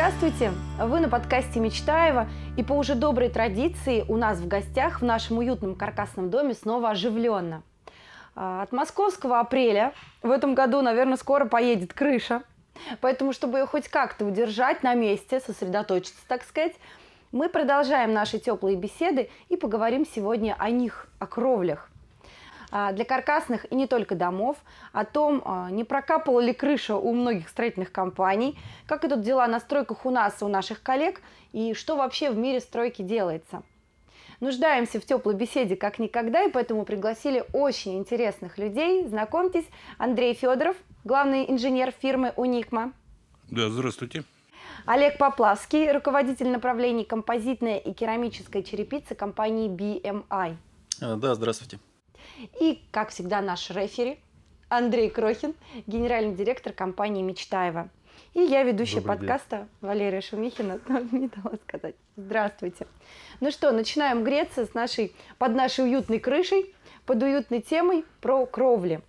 Здравствуйте! Вы на подкасте Мечтаева, и по уже доброй традиции у нас в гостях в нашем уютном каркасном доме снова оживленно. А, от московского апреля в этом году, наверное, скоро поедет крыша, поэтому, чтобы ее хоть как-то удержать на месте, сосредоточиться, так сказать, мы продолжаем наши теплые беседы и поговорим сегодня о них, о кровлях. А, для каркасных и не только домов, о том, а, не прокапала ли крыша у многих строительных компаний, как идут дела на стройках у нас и у наших коллег, и что вообще в мире стройки делается. Нуждаемся в теплой беседе как никогда, и поэтому пригласили очень интересных людей. Знакомьтесь, Андрей Федоров, главный инженер фирмы «Уникма». Да, здравствуйте. Олег Поплавский, руководитель направлений композитная и керамическая черепица компании BMI. А, да, здравствуйте. И, как всегда, наш рефери Андрей Крохин, генеральный директор компании «Мечтаева». И я ведущая Добрый подкаста день. Валерия Шумихина. Не дала сказать. Здравствуйте. Ну что, начинаем греться с нашей, под нашей уютной крышей, под уютной темой про кровли.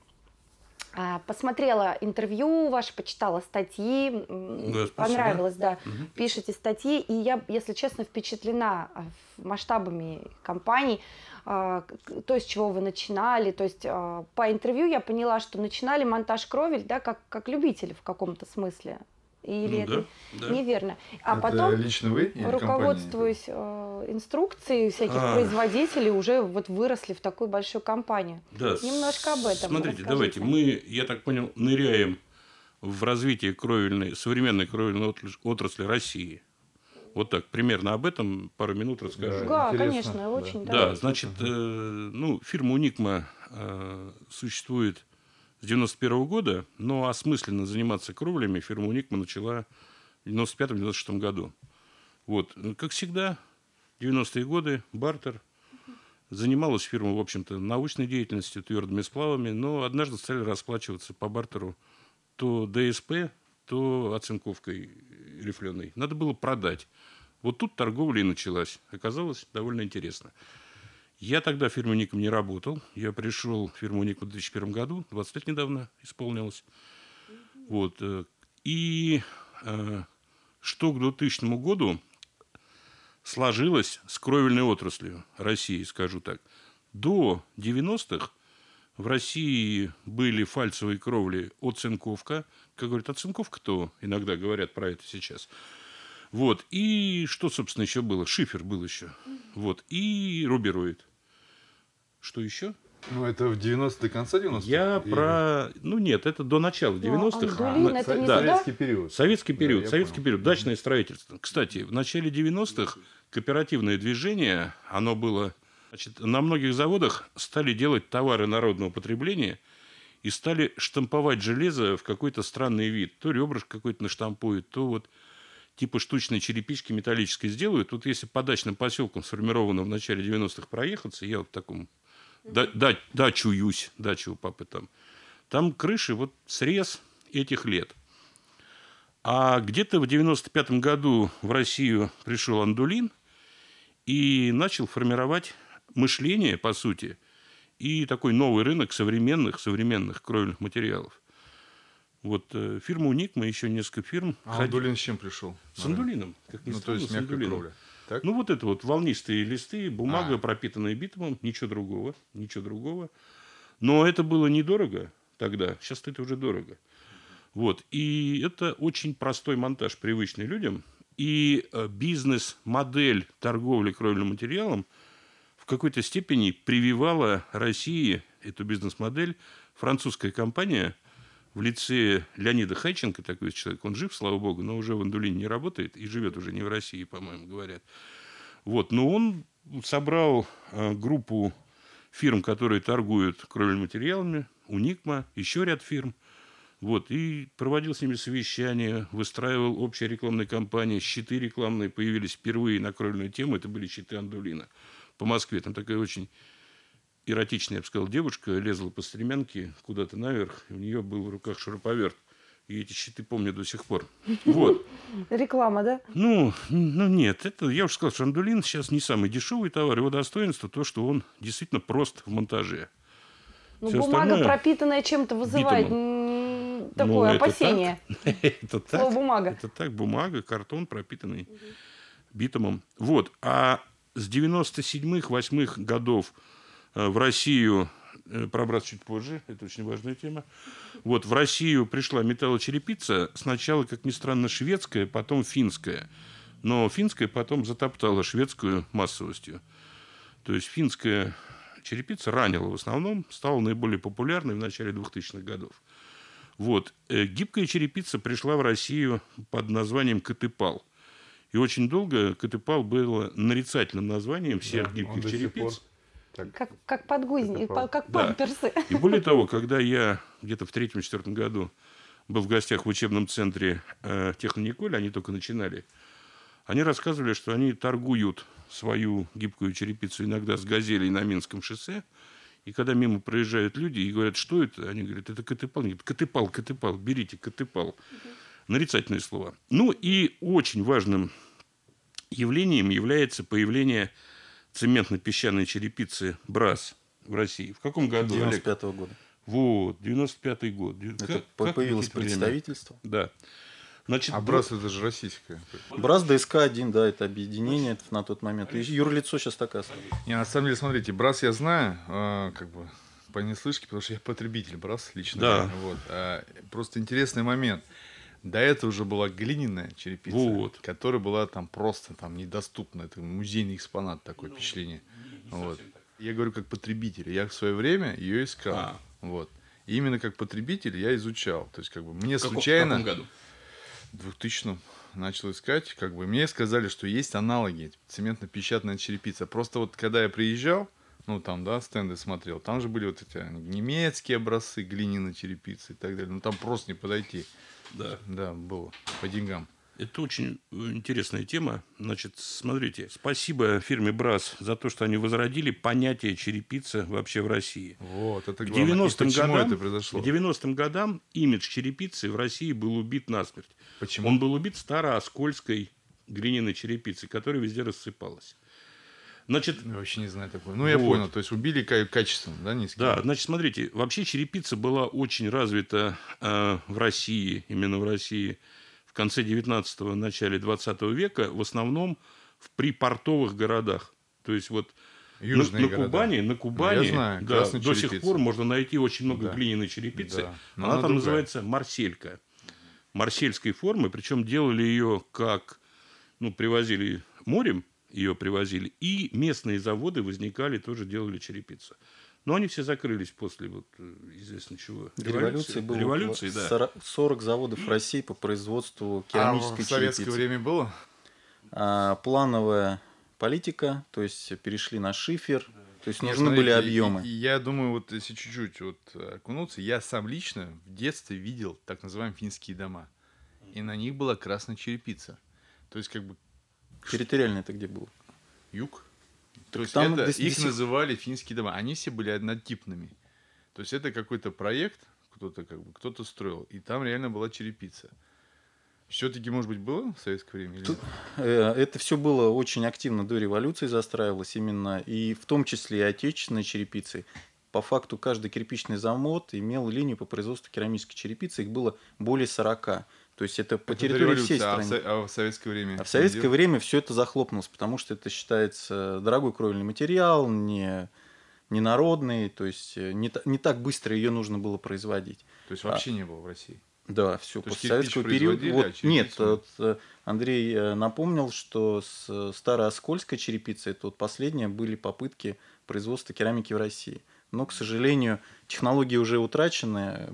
А, посмотрела интервью ваше, почитала статьи, да, понравилось, да. Угу. Пишете статьи, и я, если честно, впечатлена а, масштабами компаний, а, то, с чего вы начинали. То есть по интервью я поняла, что начинали монтаж кровель, да, как, как любители в каком-то смысле. Или ну, это да, да. неверно. А это потом, лично вы руководствуясь э, инструкцией всяких а. производителей, уже вот выросли в такую большую компанию. Да. Немножко об этом. Смотрите, расскажите. давайте. Мы, я так понял, ныряем в развитие кровельной, современной кровельной отрасли России. Вот так, примерно об этом пару минут расскажу. Да, конечно, очень. Да, да значит, э, ну, фирма Уникма э, существует с 91 года, но осмысленно заниматься кровлями фирма Уникма начала в 95-96 году. Вот. Как всегда, 90-е годы, бартер. Занималась фирма, в общем-то, научной деятельностью, твердыми сплавами, но однажды стали расплачиваться по бартеру то ДСП, то оцинковкой рифленой. Надо было продать. Вот тут торговля и началась. Оказалось довольно интересно. Я тогда в Ником не работал. Я пришел в фирму Ник в 2001 году, 20 лет недавно исполнилось. Вот. Э, и э, что к 2000 году сложилось с кровельной отраслью России, скажу так. До 90-х в России были фальцевые кровли оцинковка. Как говорят, оцинковка-то иногда говорят про это сейчас. Вот. И что, собственно, еще было? Шифер был еще. Вот. И рубероид. Что еще? Ну, это в 90-е, конце 90-х? Я Или... про... Ну, нет, это до начала 90-х. Ну, Андулин, это не да. Советский период. Советский период, да, советский понял. период, дачное строительство. Кстати, в начале 90-х кооперативное движение, оно было... Значит, на многих заводах стали делать товары народного потребления и стали штамповать железо в какой-то странный вид. То ребрышко какое-то наштампуют, то вот типа штучной черепички металлической сделают. Тут если по дачным поселкам, сформированным в начале 90-х, проехаться, я вот в таком да, да, дачу Юсь, дачу у папы там. Там крыши вот срез этих лет. А где-то в 95 году в Россию пришел Андулин и начал формировать мышление, по сути, и такой новый рынок современных, современных кровельных материалов. Вот э, фирма Уникма, еще несколько фирм. А ходи... Андулин с чем пришел? С Андулином. Как ни ну, странно, то есть мягкая кровля. Так? Ну, вот это вот волнистые листы, бумага, а. пропитанная битумом, ничего другого, ничего другого. Но это было недорого тогда, сейчас это уже дорого. Вот. И это очень простой монтаж, привычный людям. И э, бизнес-модель торговли кровельным материалом какой-то степени прививала России эту бизнес-модель французская компания – в лице Леонида Хайченко, такой человек, он жив, слава богу, но уже в Андулине не работает и живет уже не в России, по-моему, говорят. Вот, но он собрал э, группу фирм, которые торгуют кровельными материалами, Уникма, еще ряд фирм. Вот, и проводил с ними совещания, выстраивал общие рекламные кампании. Щиты рекламные появились впервые на кровельную тему. Это были щиты Андулина по Москве. Там такая очень эротичная, я бы сказал, девушка лезла по стремянке куда-то наверх, и у нее был в руках шуруповерт. И эти щиты помню до сих пор. Вот. Реклама, да? Ну, ну нет, это, я уже сказал, Шандулин сейчас не самый дешевый товар. Его достоинство то, что он действительно прост в монтаже. Ну, Все бумага, пропитанная чем-то, вызывает... Битумом. такое ну, опасение. Это так. Слово бумага. Это так, бумага, картон, пропитанный битумом. Вот. А с 97-х, 8 годов э, в Россию э, пробраться чуть позже, это очень важная тема. Вот, в Россию пришла металлочерепица, сначала, как ни странно, шведская, потом финская. Но финская потом затоптала шведскую массовостью. То есть финская черепица ранила в основном, стала наиболее популярной в начале 2000-х годов. Вот. Э, гибкая черепица пришла в Россию под названием Катыпал. И очень долго Катыпал было нарицательным названием всех да, гибких черепиц. Так, как, как подгузник, как памперсы. Да. И более того, когда я где-то в третьем-четвертом году был в гостях в учебном центре э, Технониколь, они только начинали, они рассказывали, что они торгуют свою гибкую черепицу иногда с газелей на Минском шоссе. И когда мимо проезжают люди и говорят, что это, они говорят, это катыпал. Они говорят, катыпал, катыпал, берите, катыпал. Угу. Нарицательные слова. Ну и очень важным явлением является появление цементно-песчаной черепицы «Брас» в России. В каком году? 95 -го года. Вот, 95 год. Это как, появилось представительство. Время? Да. Значит, а БРАС это же российское. БРАС ДСК-1, да, это объединение на тот момент. И юрлицо сейчас так и осталось. Не, на самом деле, смотрите, БРАС я знаю, э, как бы по неслышке, потому что я потребитель БРАС лично. Да. Вот. А, просто интересный момент. До этого уже была глиняная черепица, вот. которая была там просто там недоступна. Это музейный экспонат, такое ну, впечатление. Вот. Я говорю как потребитель. Я в свое время ее искал. А. Вот. И именно как потребитель я изучал. То есть, как бы мне в случайно. В каком году? 2000 начал искать, как бы мне сказали, что есть аналоги, цементно-печатная черепица. Просто вот когда я приезжал, ну там, да, стенды смотрел, там же были вот эти немецкие образцы глиняной черепицы и так далее. Ну там просто не подойти. Да. Да, было по деньгам. Это очень интересная тема. Значит, смотрите, спасибо фирме Брас за то, что они возродили понятие черепица вообще в России. Вот, это к 90-м годам, это произошло? К 90-м годам имидж черепицы в России был убит насмерть. Почему? Он был убит старооскольской глиняной черепицей, которая везде рассыпалась. Значит, я вообще не знаю такого. Ну, я вот. понял. То есть убили качественно, да, низким? Да, значит, смотрите, вообще черепица была очень развита э, в России, именно в России в конце 19-го, начале 20 века, в основном в припортовых городах. То есть вот Южные на, на Кубани, на Кубани, ну, знаю, да, до сих пор можно найти очень много да. глиняной черепицы. Да. Она, она там другая. называется марселька. Марсельской формы, причем делали ее как, ну, привозили морем, ее привозили, и местные заводы возникали, тоже делали черепицу. Но они все закрылись после вот э, известно чего. Революции, было Революции, да. 40 заводов в России по производству керамической а в советское черепицы. время было? А, плановая политика, то есть перешли на шифер, то есть нужны Нет, были объемы. Я думаю, вот если чуть-чуть вот окунуться, я сам лично в детстве видел так называемые финские дома. И на них была красная черепица. То есть как бы... Территориально это где было? Юг. То есть там это, их сих... называли финские дома. Они все были однотипными. То есть это какой-то проект, кто-то как бы кто-то строил, и там реально была черепица. Все-таки, может быть, было в советское время? Или Тут, э, это все было очень активно до революции застраивалось именно, и в том числе и отечественной черепицей. По факту каждый кирпичный завод имел линию по производству керамической черепицы, их было более 40. То есть это по это территории всей страны. А в, а в советское время? А в советское делать? время все это захлопнулось, потому что это считается дорогой кровельный материал, не, не народный, то есть э, не, не так быстро ее нужно было производить. То есть вообще а, не было в России? Да, все, после советского периода. Вот, а нет, вот, э, Андрей э, напомнил, что с старооскольской черепицы, это вот последние были попытки производства керамики в России. Но, к сожалению, технологии уже утрачены,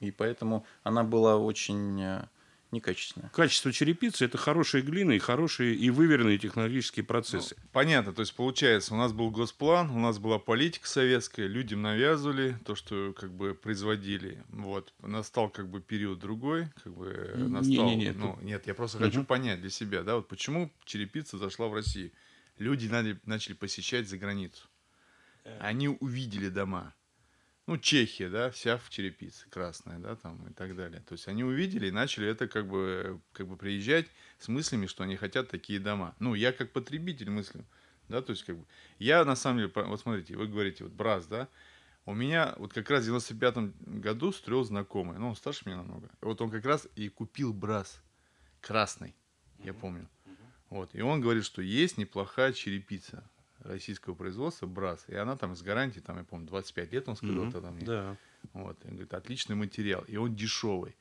и поэтому она была очень э, некачественная. Качество черепицы – это хорошая глина и хорошие и выверенные технологические процессы. Ну, понятно. То есть, получается, у нас был госплан, у нас была политика советская, людям навязывали то, что как бы производили. Вот. Настал как бы период другой, как бы настал... Не, не, не, ну, нет, я просто угу. хочу понять для себя, да, вот почему черепица зашла в Россию. Люди начали посещать за границу. Э. Они увидели дома ну, Чехия, да, вся в черепице красная, да, там и так далее. То есть они увидели и начали это как бы, как бы приезжать с мыслями, что они хотят такие дома. Ну, я как потребитель мыслю, да, то есть как бы, я на самом деле, вот смотрите, вы говорите, вот Брас, да, У меня вот как раз в 95-м году строил знакомый, ну, он старше меня намного. Вот он как раз и купил брас красный, я помню. Вот, и он говорит, что есть неплохая черепица российского производства, брас, и она там с гарантией, там, я помню, 25 лет он сказал mm-hmm. тогда мне. Да. Вот, он говорит, отличный материал, и он дешевый.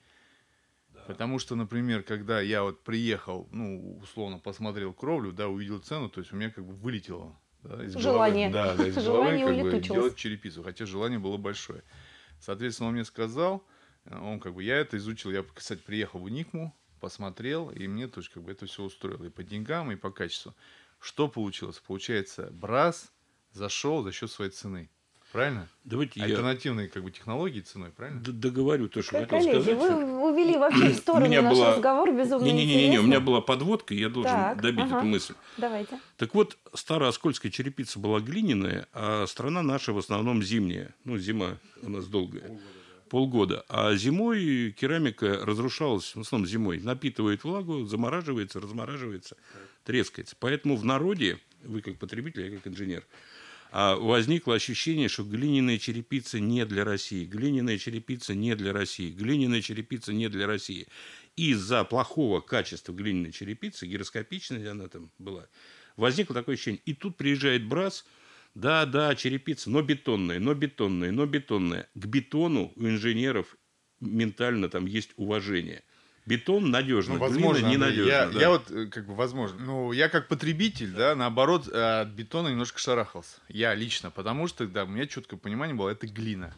Да. Потому что, например, когда я вот приехал, ну, условно, посмотрел кровлю, да, увидел цену, то есть у меня как бы вылетело да, из желание. головы, да, да, из желание головы, как бы, делать черепицу, хотя желание было большое. Соответственно, он мне сказал, он как бы, я это изучил, я, кстати, приехал в Никму, посмотрел, и мне тоже как бы это все устроило и по деньгам, и по качеству. Что получилось? Получается, Брас зашел за счет своей цены. Правильно? Давайте Альтернативные я... как бы технологии ценой, правильно? Д договорю то, что хотел сказать. Вы увели вообще в сторону у меня наш была... разговор безумно не, не, не, не, у меня была подводка, я должен так, добить ага. эту мысль. Давайте. Так вот, старая Оскольская черепица была глиняная, а страна наша в основном зимняя. Ну, зима у нас долгая. Полгода. А зимой керамика разрушалась, в основном зимой, напитывает влагу, замораживается, размораживается, трескается. Поэтому в народе, вы как потребитель, я как инженер, а возникло ощущение, что глиняная черепица не для России, глиняная черепица не для России, глиняная черепица не для России. Из-за плохого качества глиняной черепицы, гироскопичной она там была, возникло такое ощущение. И тут приезжает Брас, да, да, черепица, но бетонная, но бетонная, но бетонная. К бетону у инженеров ментально там есть уважение. Бетон надежно, ну, возможно, глина ненадежно. Я, да. я вот, э, как бы, возможно, ну, я как потребитель, да, наоборот, э, от бетона немножко шарахался. Я лично, потому что, да, у меня четкое понимание было, это глина.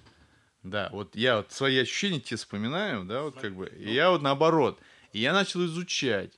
Да, вот я вот свои ощущения те вспоминаю, да, вот как бы, и я вот наоборот. И я начал изучать.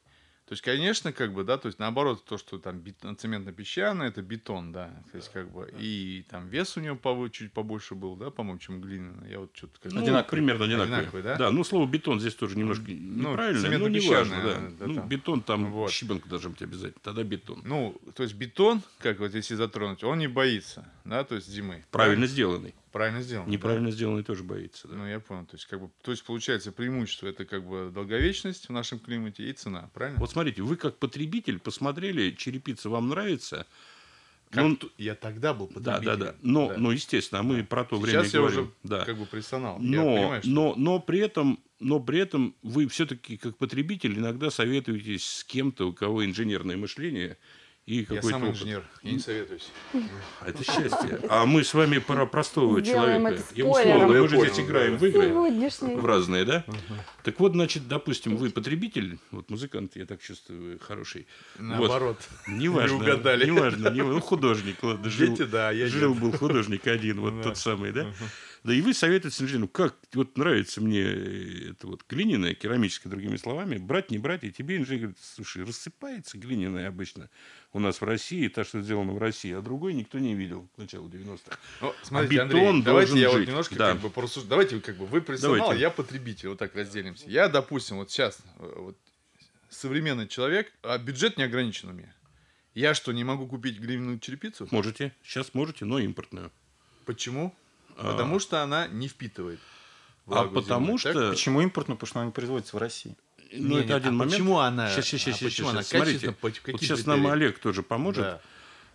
То есть, конечно, как бы, да, то есть, наоборот, то, что там бетон, цементно-песчаный, это бетон, да, то есть, как бы, и там вес у него повы, чуть побольше был, да, по-моему, чем глиняный, я вот что-то... Как... Ну, одинаковый. примерно одинаковый. одинаковый, да? Да, ну, слово бетон здесь тоже немножко ну, неправильно, но не важно, да. да ну, там. бетон там, вот. щебенка должна быть обязательно, тогда бетон. Ну, то есть, бетон, как вот если затронуть, он не боится, да, то есть, зимы. Правильно да? сделанный. Правильно сделан. Неправильно да? сделанный тоже боится. Да. Ну, я понял. То есть, как бы, то есть, получается, преимущество это как бы долговечность в нашем климате и цена, правильно? Вот смотрите, вы как потребитель посмотрели, черепица вам нравится. Как ну, я тогда был потребителем. Да, да, да. Но, да. ну, естественно, мы да. про то Сейчас время я говорим. уже да. как бы профессионал. Но, я понимаю, что... но, но при этом, но при этом вы все-таки как потребитель иногда советуетесь с кем-то, у кого инженерное мышление, и я сам опыт. инженер, я не советуюсь. Это счастье. А мы с вами про простого человека. И условно, мы же здесь играем в игры. В разные, да? Так вот, значит, допустим, вы потребитель, вот музыкант, я так чувствую, хороший. Наоборот. Вот. Неважно. Не угадали. Неважно. Не, ну, художник. Ладно, жил, Видите, да, я жил был художник один, вот тот самый, да? Да и вы советуете инженеру, как вот нравится мне это вот глиняное, керамическое, другими словами, брать, не брать, и тебе инженер говорит, слушай, рассыпается глиняное обычно у нас в России, та, что сделано в России, а другой никто не видел к началу 90-х. Ну, смотрите, а бетон Андрей, давайте я жить. вот немножко да. как бы порассуждаю. Давайте как бы вы профессионал, давайте. я потребитель, вот так разделимся. Я, допустим, вот сейчас э, вот, современный человек, а бюджет не ограничен у меня. Я что, не могу купить глиняную черепицу? Можете. Сейчас можете, но импортную. Почему? А... Потому что она не впитывает. А потому зимой, что... Так? Почему импортную? Потому что она не производится в России. Ну, это один а момент. Почему она? Сейчас, сейчас, сейчас, а почему сейчас, она Смотрите, вот сейчас нам Олег тоже поможет. Да.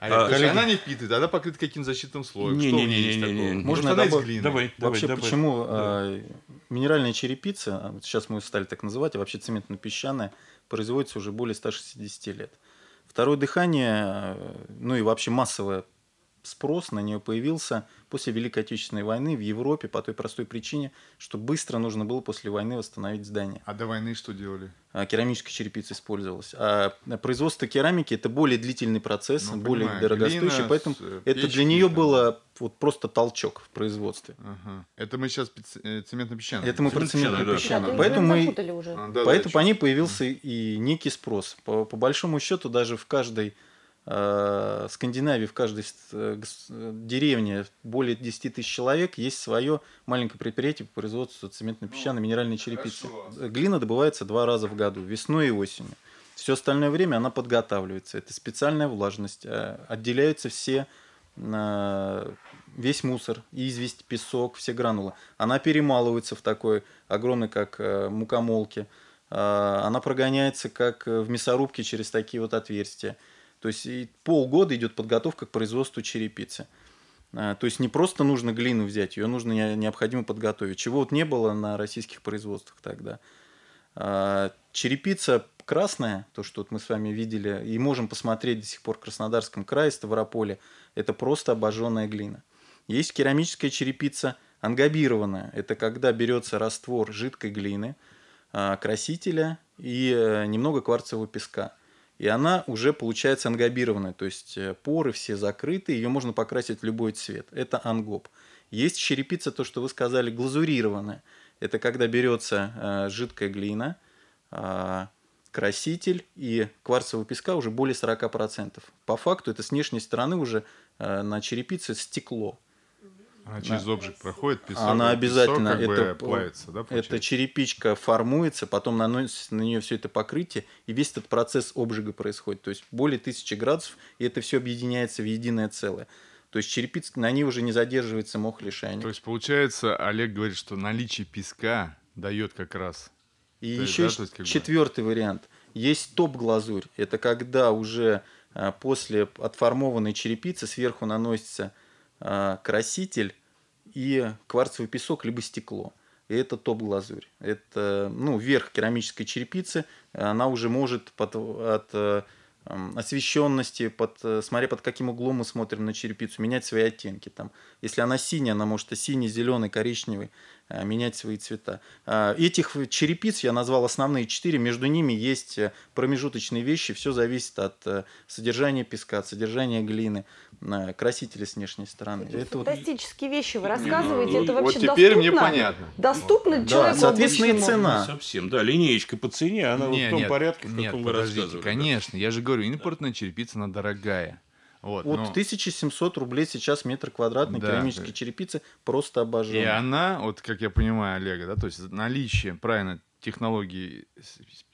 А, а, коллеги... она не впитывает, она покрыта каким-то защитным слоем. Не, не, не, не, не, не. Можно она добав... из Давай, вообще, давай, почему давай. А, минеральная черепица, вот сейчас мы стали так называть, а вообще цементно-песчаная, производится уже более 160 лет. Второе дыхание, ну и вообще массовое спрос на нее появился после Великой Отечественной войны в Европе по той простой причине, что быстро нужно было после войны восстановить здание. А до войны что делали? А, керамическая черепица использовалась. А производство керамики это более длительный процесс, ну, более понимаю, дорогостоящий, глина, поэтому печки, это для нее там. было вот просто толчок в производстве. Ага. Это мы сейчас э, цементно-песчаное. Это мы про цементно-песчаное. Да. Поэтому, мы, а, да, поэтому да, по ней появился и некий спрос. По, по большому счету даже в каждой Э, Скандинавии в каждой э, деревне более 10 тысяч человек есть свое маленькое предприятие по производству цементно-песчаной минеральной черепицы. Хорошо. Глина добывается два раза в году, весной и осенью. Все остальное время она подготавливается. Это специальная влажность. Э, отделяются все весь мусор, известь, песок, все гранулы. Она перемалывается в такой огромной, как мукомолке. Она прогоняется, как в мясорубке, через такие вот отверстия. То есть и полгода идет подготовка к производству черепицы. То есть не просто нужно глину взять, ее нужно необходимо подготовить. Чего вот не было на российских производствах тогда. Черепица красная, то, что вот мы с вами видели, и можем посмотреть до сих пор в Краснодарском крае, Ставрополе, это просто обожженная глина. Есть керамическая черепица ангабированная. Это когда берется раствор жидкой глины, а, красителя и э, немного кварцевого песка. И она уже получается ангабированная, то есть э, поры все закрыты, ее можно покрасить в любой цвет. Это ангоб. Есть черепица, то, что вы сказали, глазурированная. Это когда берется э, жидкая глина, а, краситель и кварцевого песка уже более 40%. По факту это с внешней стороны уже э, на черепице стекло. Она через да. обжиг проходит, песок. Она обязательно песок, это плавится, да? Эта черепичка формуется, потом наносится на нее все это покрытие, и весь этот процесс обжига происходит. То есть более тысячи градусов, и это все объединяется в единое целое. То есть черепица, на ней уже не задерживается мох лишайник. То есть получается, Олег говорит, что наличие песка дает как раз и То еще есть, да, есть, четвертый бы... вариант. Есть топ-глазурь. Это когда уже а, после отформованной черепицы сверху наносится а, краситель и кварцевый песок, либо стекло. И это топ-глазурь. Это ну, верх керамической черепицы. Она уже может под, от э, освещенности, под, э, смотря под каким углом мы смотрим на черепицу, менять свои оттенки. Там, если она синяя, она может и синий, зеленый, коричневый. Э, менять свои цвета. А, этих черепиц я назвал основные четыре, между ними есть э, промежуточные вещи, все зависит от содержания песка, от содержания глины, красители с внешней стороны. Это, это фантастические вот... вещи вы рассказываете, ну, это вообще вот теперь доступно? мне понятно. Доступно да, человеку соответственно и цена. Не совсем, да, линеечка по цене, она не, вот в том нет, порядке, в нет, каком вы рассказывали. Конечно, я же говорю, импортная черепица, она дорогая. Вот, От но... 1700 рублей сейчас метр квадратный да. керамической черепицы просто обожжен. И она, вот как я понимаю, Олега, да, то есть наличие, правильно, технологии,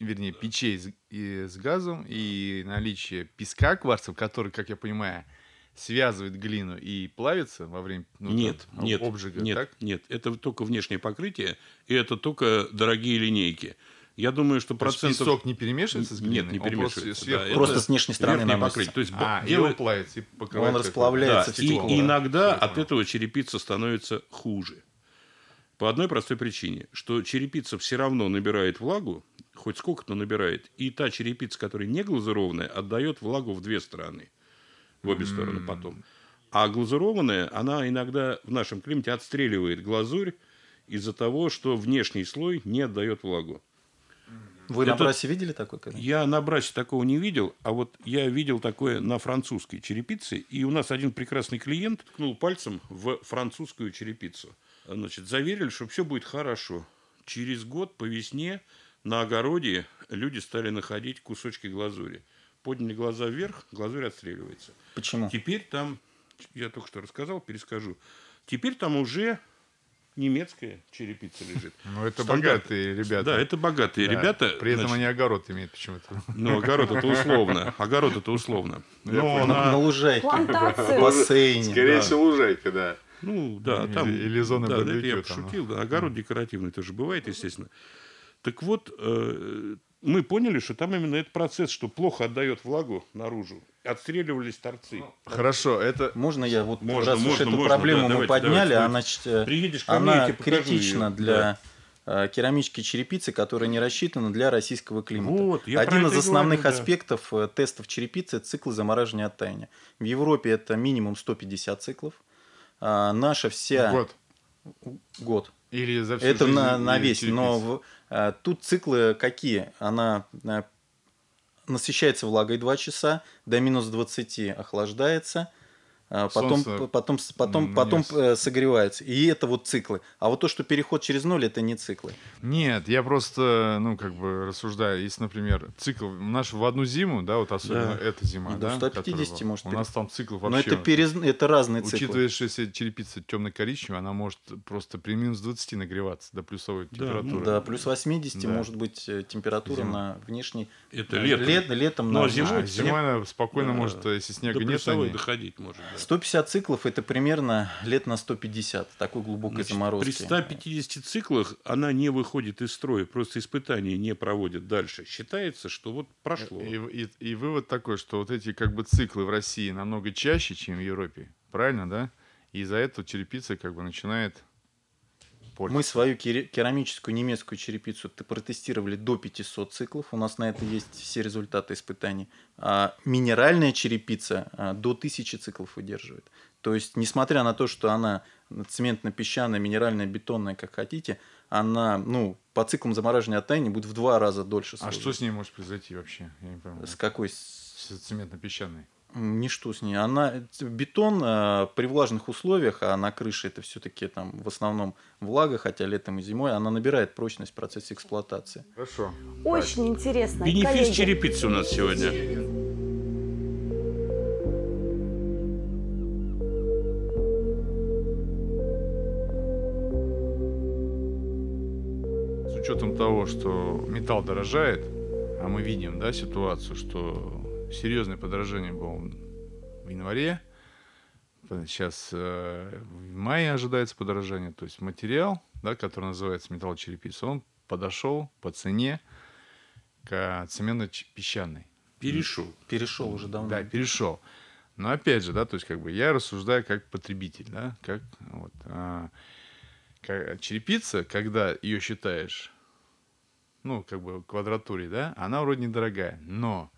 вернее, печей с, и, с газом и наличие песка кварцев, который, как я понимаю, связывает глину и плавится во время ну, нет, там, нет, обжига, нет, так? Нет, это только внешнее покрытие, и это только дорогие линейки. Я думаю, что процентов... песок не перемешивается с глиной? Нет, не перемешивается. Просто, да, просто с внешней стороны наносится. То есть, а, делает... и плавится, и покрывается. Он расплавляется да, стекло. И иногда от этого черепица становится хуже. По одной простой причине, что черепица все равно набирает влагу, хоть сколько-то набирает, и та черепица, которая не глазурованная, отдает влагу в две стороны, в обе стороны потом. А глазурованная, она иногда в нашем климате отстреливает глазурь из-за того, что внешний слой не отдает влагу. Вы это... на Брасе видели такой? Когда? Я на Брасе такого не видел, а вот я видел такое на французской черепице. И у нас один прекрасный клиент ткнул пальцем в французскую черепицу. Значит, заверили, что все будет хорошо. Через год по весне на огороде люди стали находить кусочки глазури. Подняли глаза вверх, глазурь отстреливается. Почему? Теперь там, я только что рассказал, перескажу. Теперь там уже немецкая черепица лежит. Ну, это Стандарт. богатые ребята. Да, это богатые да. ребята. При этом значит, они огород имеют почему-то. Ну, огород это условно. Огород это условно. Но на, на лужайке. Плантация. В бассейне. Скорее всего, лужайка, да. Ну, да, там... Или, или зона да, это я пошутил. Да, огород декоративный тоже бывает, естественно. Так вот, э, мы поняли, что там именно этот процесс, что плохо отдает влагу наружу. Отстреливались торцы. Хорошо, это... Можно я вот, можно, раз можно, уж эту можно, проблему да, мы давайте, подняли, давайте, она, значит, Приедешь она мне, критична ее. для... Да э, керамической черепицы, которая не рассчитана для российского климата. Вот, Один из основных говорю, аспектов да. Э, тестов черепицы – это циклы замораживания оттаяния. В Европе это минимум 150 циклов. А наша вся... Год. Год. Или за всю Это жизнь на, на весь. Черепицы. Но в, тут циклы какие? Она а, насыщается влагой 2 часа, до минус 20 охлаждается – а потом, Солнце потом, потом, потом э, согревается. И это вот циклы. А вот то, что переход через ноль, это не циклы. Нет, я просто, ну, как бы рассуждаю. Если, например, цикл наш в одну зиму, да, вот особенно да. эта зима, да, 150 которого, может У нас там цикл вообще... Но это, перез... это разные циклы. Учитывая, что если черепица темно-коричневая, она может просто при минус 20 нагреваться до плюсовой да, температуры. Да, плюс 80 да. может быть э, температура Зима. на внешней... Это летом. Лет, летом ну, на... А зимой, а, зимой она спокойно да. может, если снега до нет... До доходить может. Да. 150 циклов это примерно лет на 150 такой глубокой Значит, заморозки. При 150 циклах она не выходит из строя, просто испытания не проводят дальше. Считается, что вот прошло. И, и, и вывод такой, что вот эти как бы циклы в России намного чаще, чем в Европе. Правильно, да? И из-за этого черепица как бы начинает портится. Мы свою керамическую немецкую черепицу протестировали до 500 циклов. У нас на это есть все результаты испытаний. А минеральная черепица а, до 1000 циклов выдерживает. То есть, несмотря на то, что она цементно-песчаная, минеральная, бетонная, как хотите, она, ну, по циклам замораживания от таяния будет в два раза дольше служить. А что с ней может произойти вообще? Я не понимаю. С какой? С цементно-песчаной. Ничто с ней. Она бетон э, при влажных условиях, а на крыше это все-таки там в основном влага, хотя летом и зимой, она набирает прочность в процессе эксплуатации. Хорошо. Очень так. интересно. Бенефис коллеги. черепицы у нас сегодня. С учетом того, что металл дорожает, а мы видим, да, ситуацию, что серьезное подражание было в январе. Сейчас э, в мае ожидается подорожание. То есть материал, да, который называется металлочерепица, он подошел по цене к цементно-песчаный. Перешел. Перешел уже давно. Да, перешел. Но опять же, да, то есть как бы я рассуждаю как потребитель, да, как вот а, как, черепица, когда ее считаешь, ну как бы квадратуре, да, она вроде недорогая, но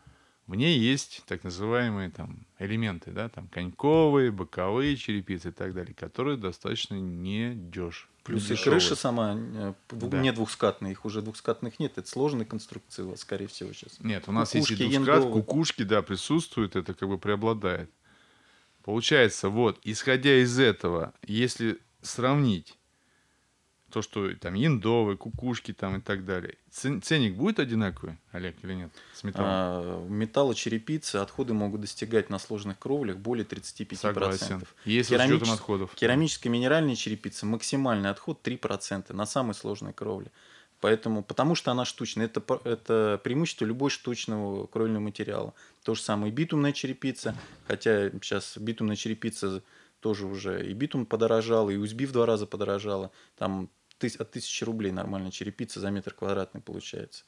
в ней есть так называемые там элементы, да, там коньковые, боковые черепицы и так далее, которые достаточно не дешевы. Плюс и крыша сама э, да. не двухскатная, их уже двухскатных нет, это сложная конструкция, скорее всего, сейчас. Нет, у нас кукушки, есть и двухскат, яндовые. кукушки, да, присутствуют, это как бы преобладает. Получается, вот, исходя из этого, если сравнить то, что там яндовые, кукушки там и так далее. Ценник будет одинаковый, Олег, или нет, с металлом? А, металлочерепицы отходы могут достигать на сложных кровлях более 35%. Согласен. Если Керамич... с учетом отходов. Керамическая минеральная черепица максимальный отход 3% на самой сложной кровле. Поэтому, потому что она штучная. Это, это преимущество любой штучного кровельного материала. То же самое и битумная черепица. Хотя сейчас битумная черепица тоже уже и битум подорожал, и USB в два раза подорожала. Там от тысячи рублей нормальная черепица за метр квадратный получается.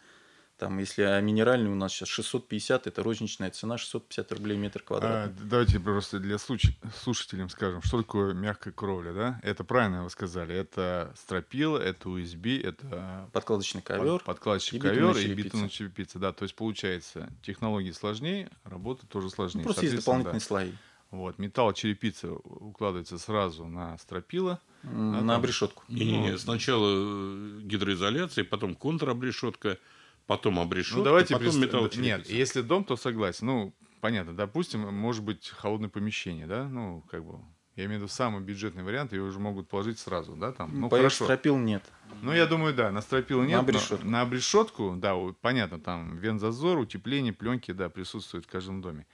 Там, если а минеральный у нас сейчас 650, это розничная цена 650 рублей метр квадратный. А, давайте просто для слушателям скажем, что такое мягкая кровля, да? Это правильно вы сказали. Это стропила, это USB, это... Подкладочный ковер. Под, подкладочный и ковер и битумная черепица. Да, то есть получается, технологии сложнее, работа тоже сложнее. Ну, просто есть дополнительные да. слои. Вот, металл черепица укладывается сразу на стропила. На там... обрешетку. Не-не-не, ну, сначала э, гидроизоляция, потом контробрешетка, потом обрешетка, ну, давайте потом пред... металл Нет, если дом, то согласен. Ну, понятно, допустим, может быть холодное помещение, да, ну, как бы, я имею в виду самый бюджетный вариант, его уже могут положить сразу, да, там. Ну, Поверх хорошо. стропил нет. Ну, я думаю, да, на стропил нет. На обрешетку. На обрешетку, да, понятно, там вензазор, утепление, пленки, да, присутствуют в каждом доме.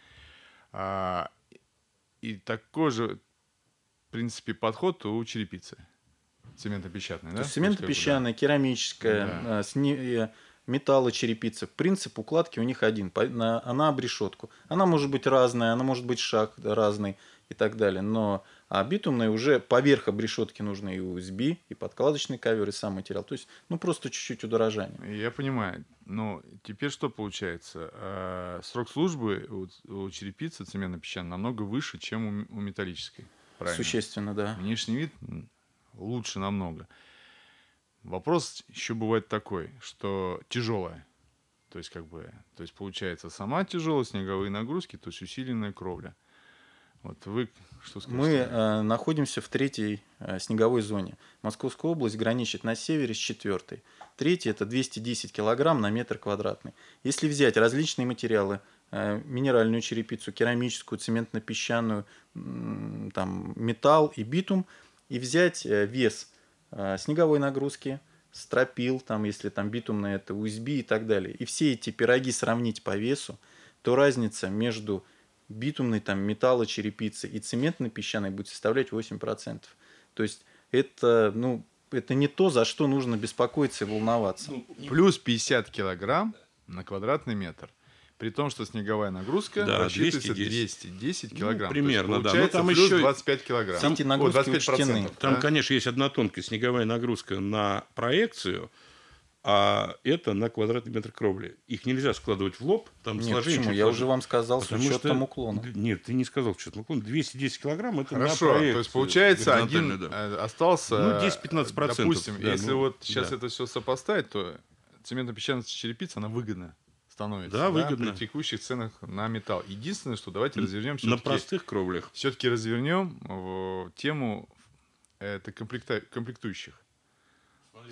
А, и такой же, в принципе, подход у черепицы. Цементно-песчатная, да? Цементно-песчаная, да. керамическая, да. Э, металлочерепица. Принцип укладки у них один. Она обрешетку. Она может быть разная, она может быть шаг разный и так далее. Но а битумной уже поверх обрешетки нужно и USB, и подкладочный ковер, и сам материал. То есть, ну, просто чуть-чуть удорожание. Я понимаю. Но теперь что получается? А, срок службы у, черепицы цементно-песчаной намного выше, чем у металлической. Правильно? Существенно, да. Внешний вид лучше намного. Вопрос еще бывает такой, что тяжелая. То есть, как бы, то есть, получается, сама тяжелая, снеговые нагрузки, то есть усиленная кровля. Вот вы что скажете? Мы э, находимся в третьей э, снеговой зоне. Московская область граничит на севере с четвертой. Третья – это 210 килограмм на метр квадратный. Если взять различные материалы, э, минеральную черепицу, керамическую, цементно-песчаную, э, там, металл и битум, и взять э, вес э, снеговой нагрузки, стропил, там, если там битумная, это USB и так далее, и все эти пироги сравнить по весу, то разница между битумной там, металлочерепицы и цементно-песчаной будет составлять 8%. То есть это, ну, это не то, за что нужно беспокоиться и волноваться. Ну, Плюс 50 килограмм на квадратный метр. При том, что снеговая нагрузка да, рассчитывается 210, 210 ну, килограмм. Ну, примерно, да. Но там плюс еще 25 килограмм. Там, эти нагрузки О, 25%, Там, да? конечно, есть одна тонкость. Снеговая нагрузка на проекцию а это на квадратный метр кровли. Их нельзя складывать в лоб, там нет, сложение. Почему? Я уже вам сказал с учетом что... уклона. Нет, ты не сказал с учетом уклона. 210 килограмм это Хорошо, на проект, то есть получается один да. Э, остался... Ну, 10-15 процентов. Допустим, да, если ну, вот сейчас да. это все сопоставить, то цементно-песчаная черепица, она выгодна становится. Да, выгодно. При текущих ценах на металл. Единственное, что давайте развернем На простых кровлях. Все-таки развернем в тему это комплекта... комплектующих.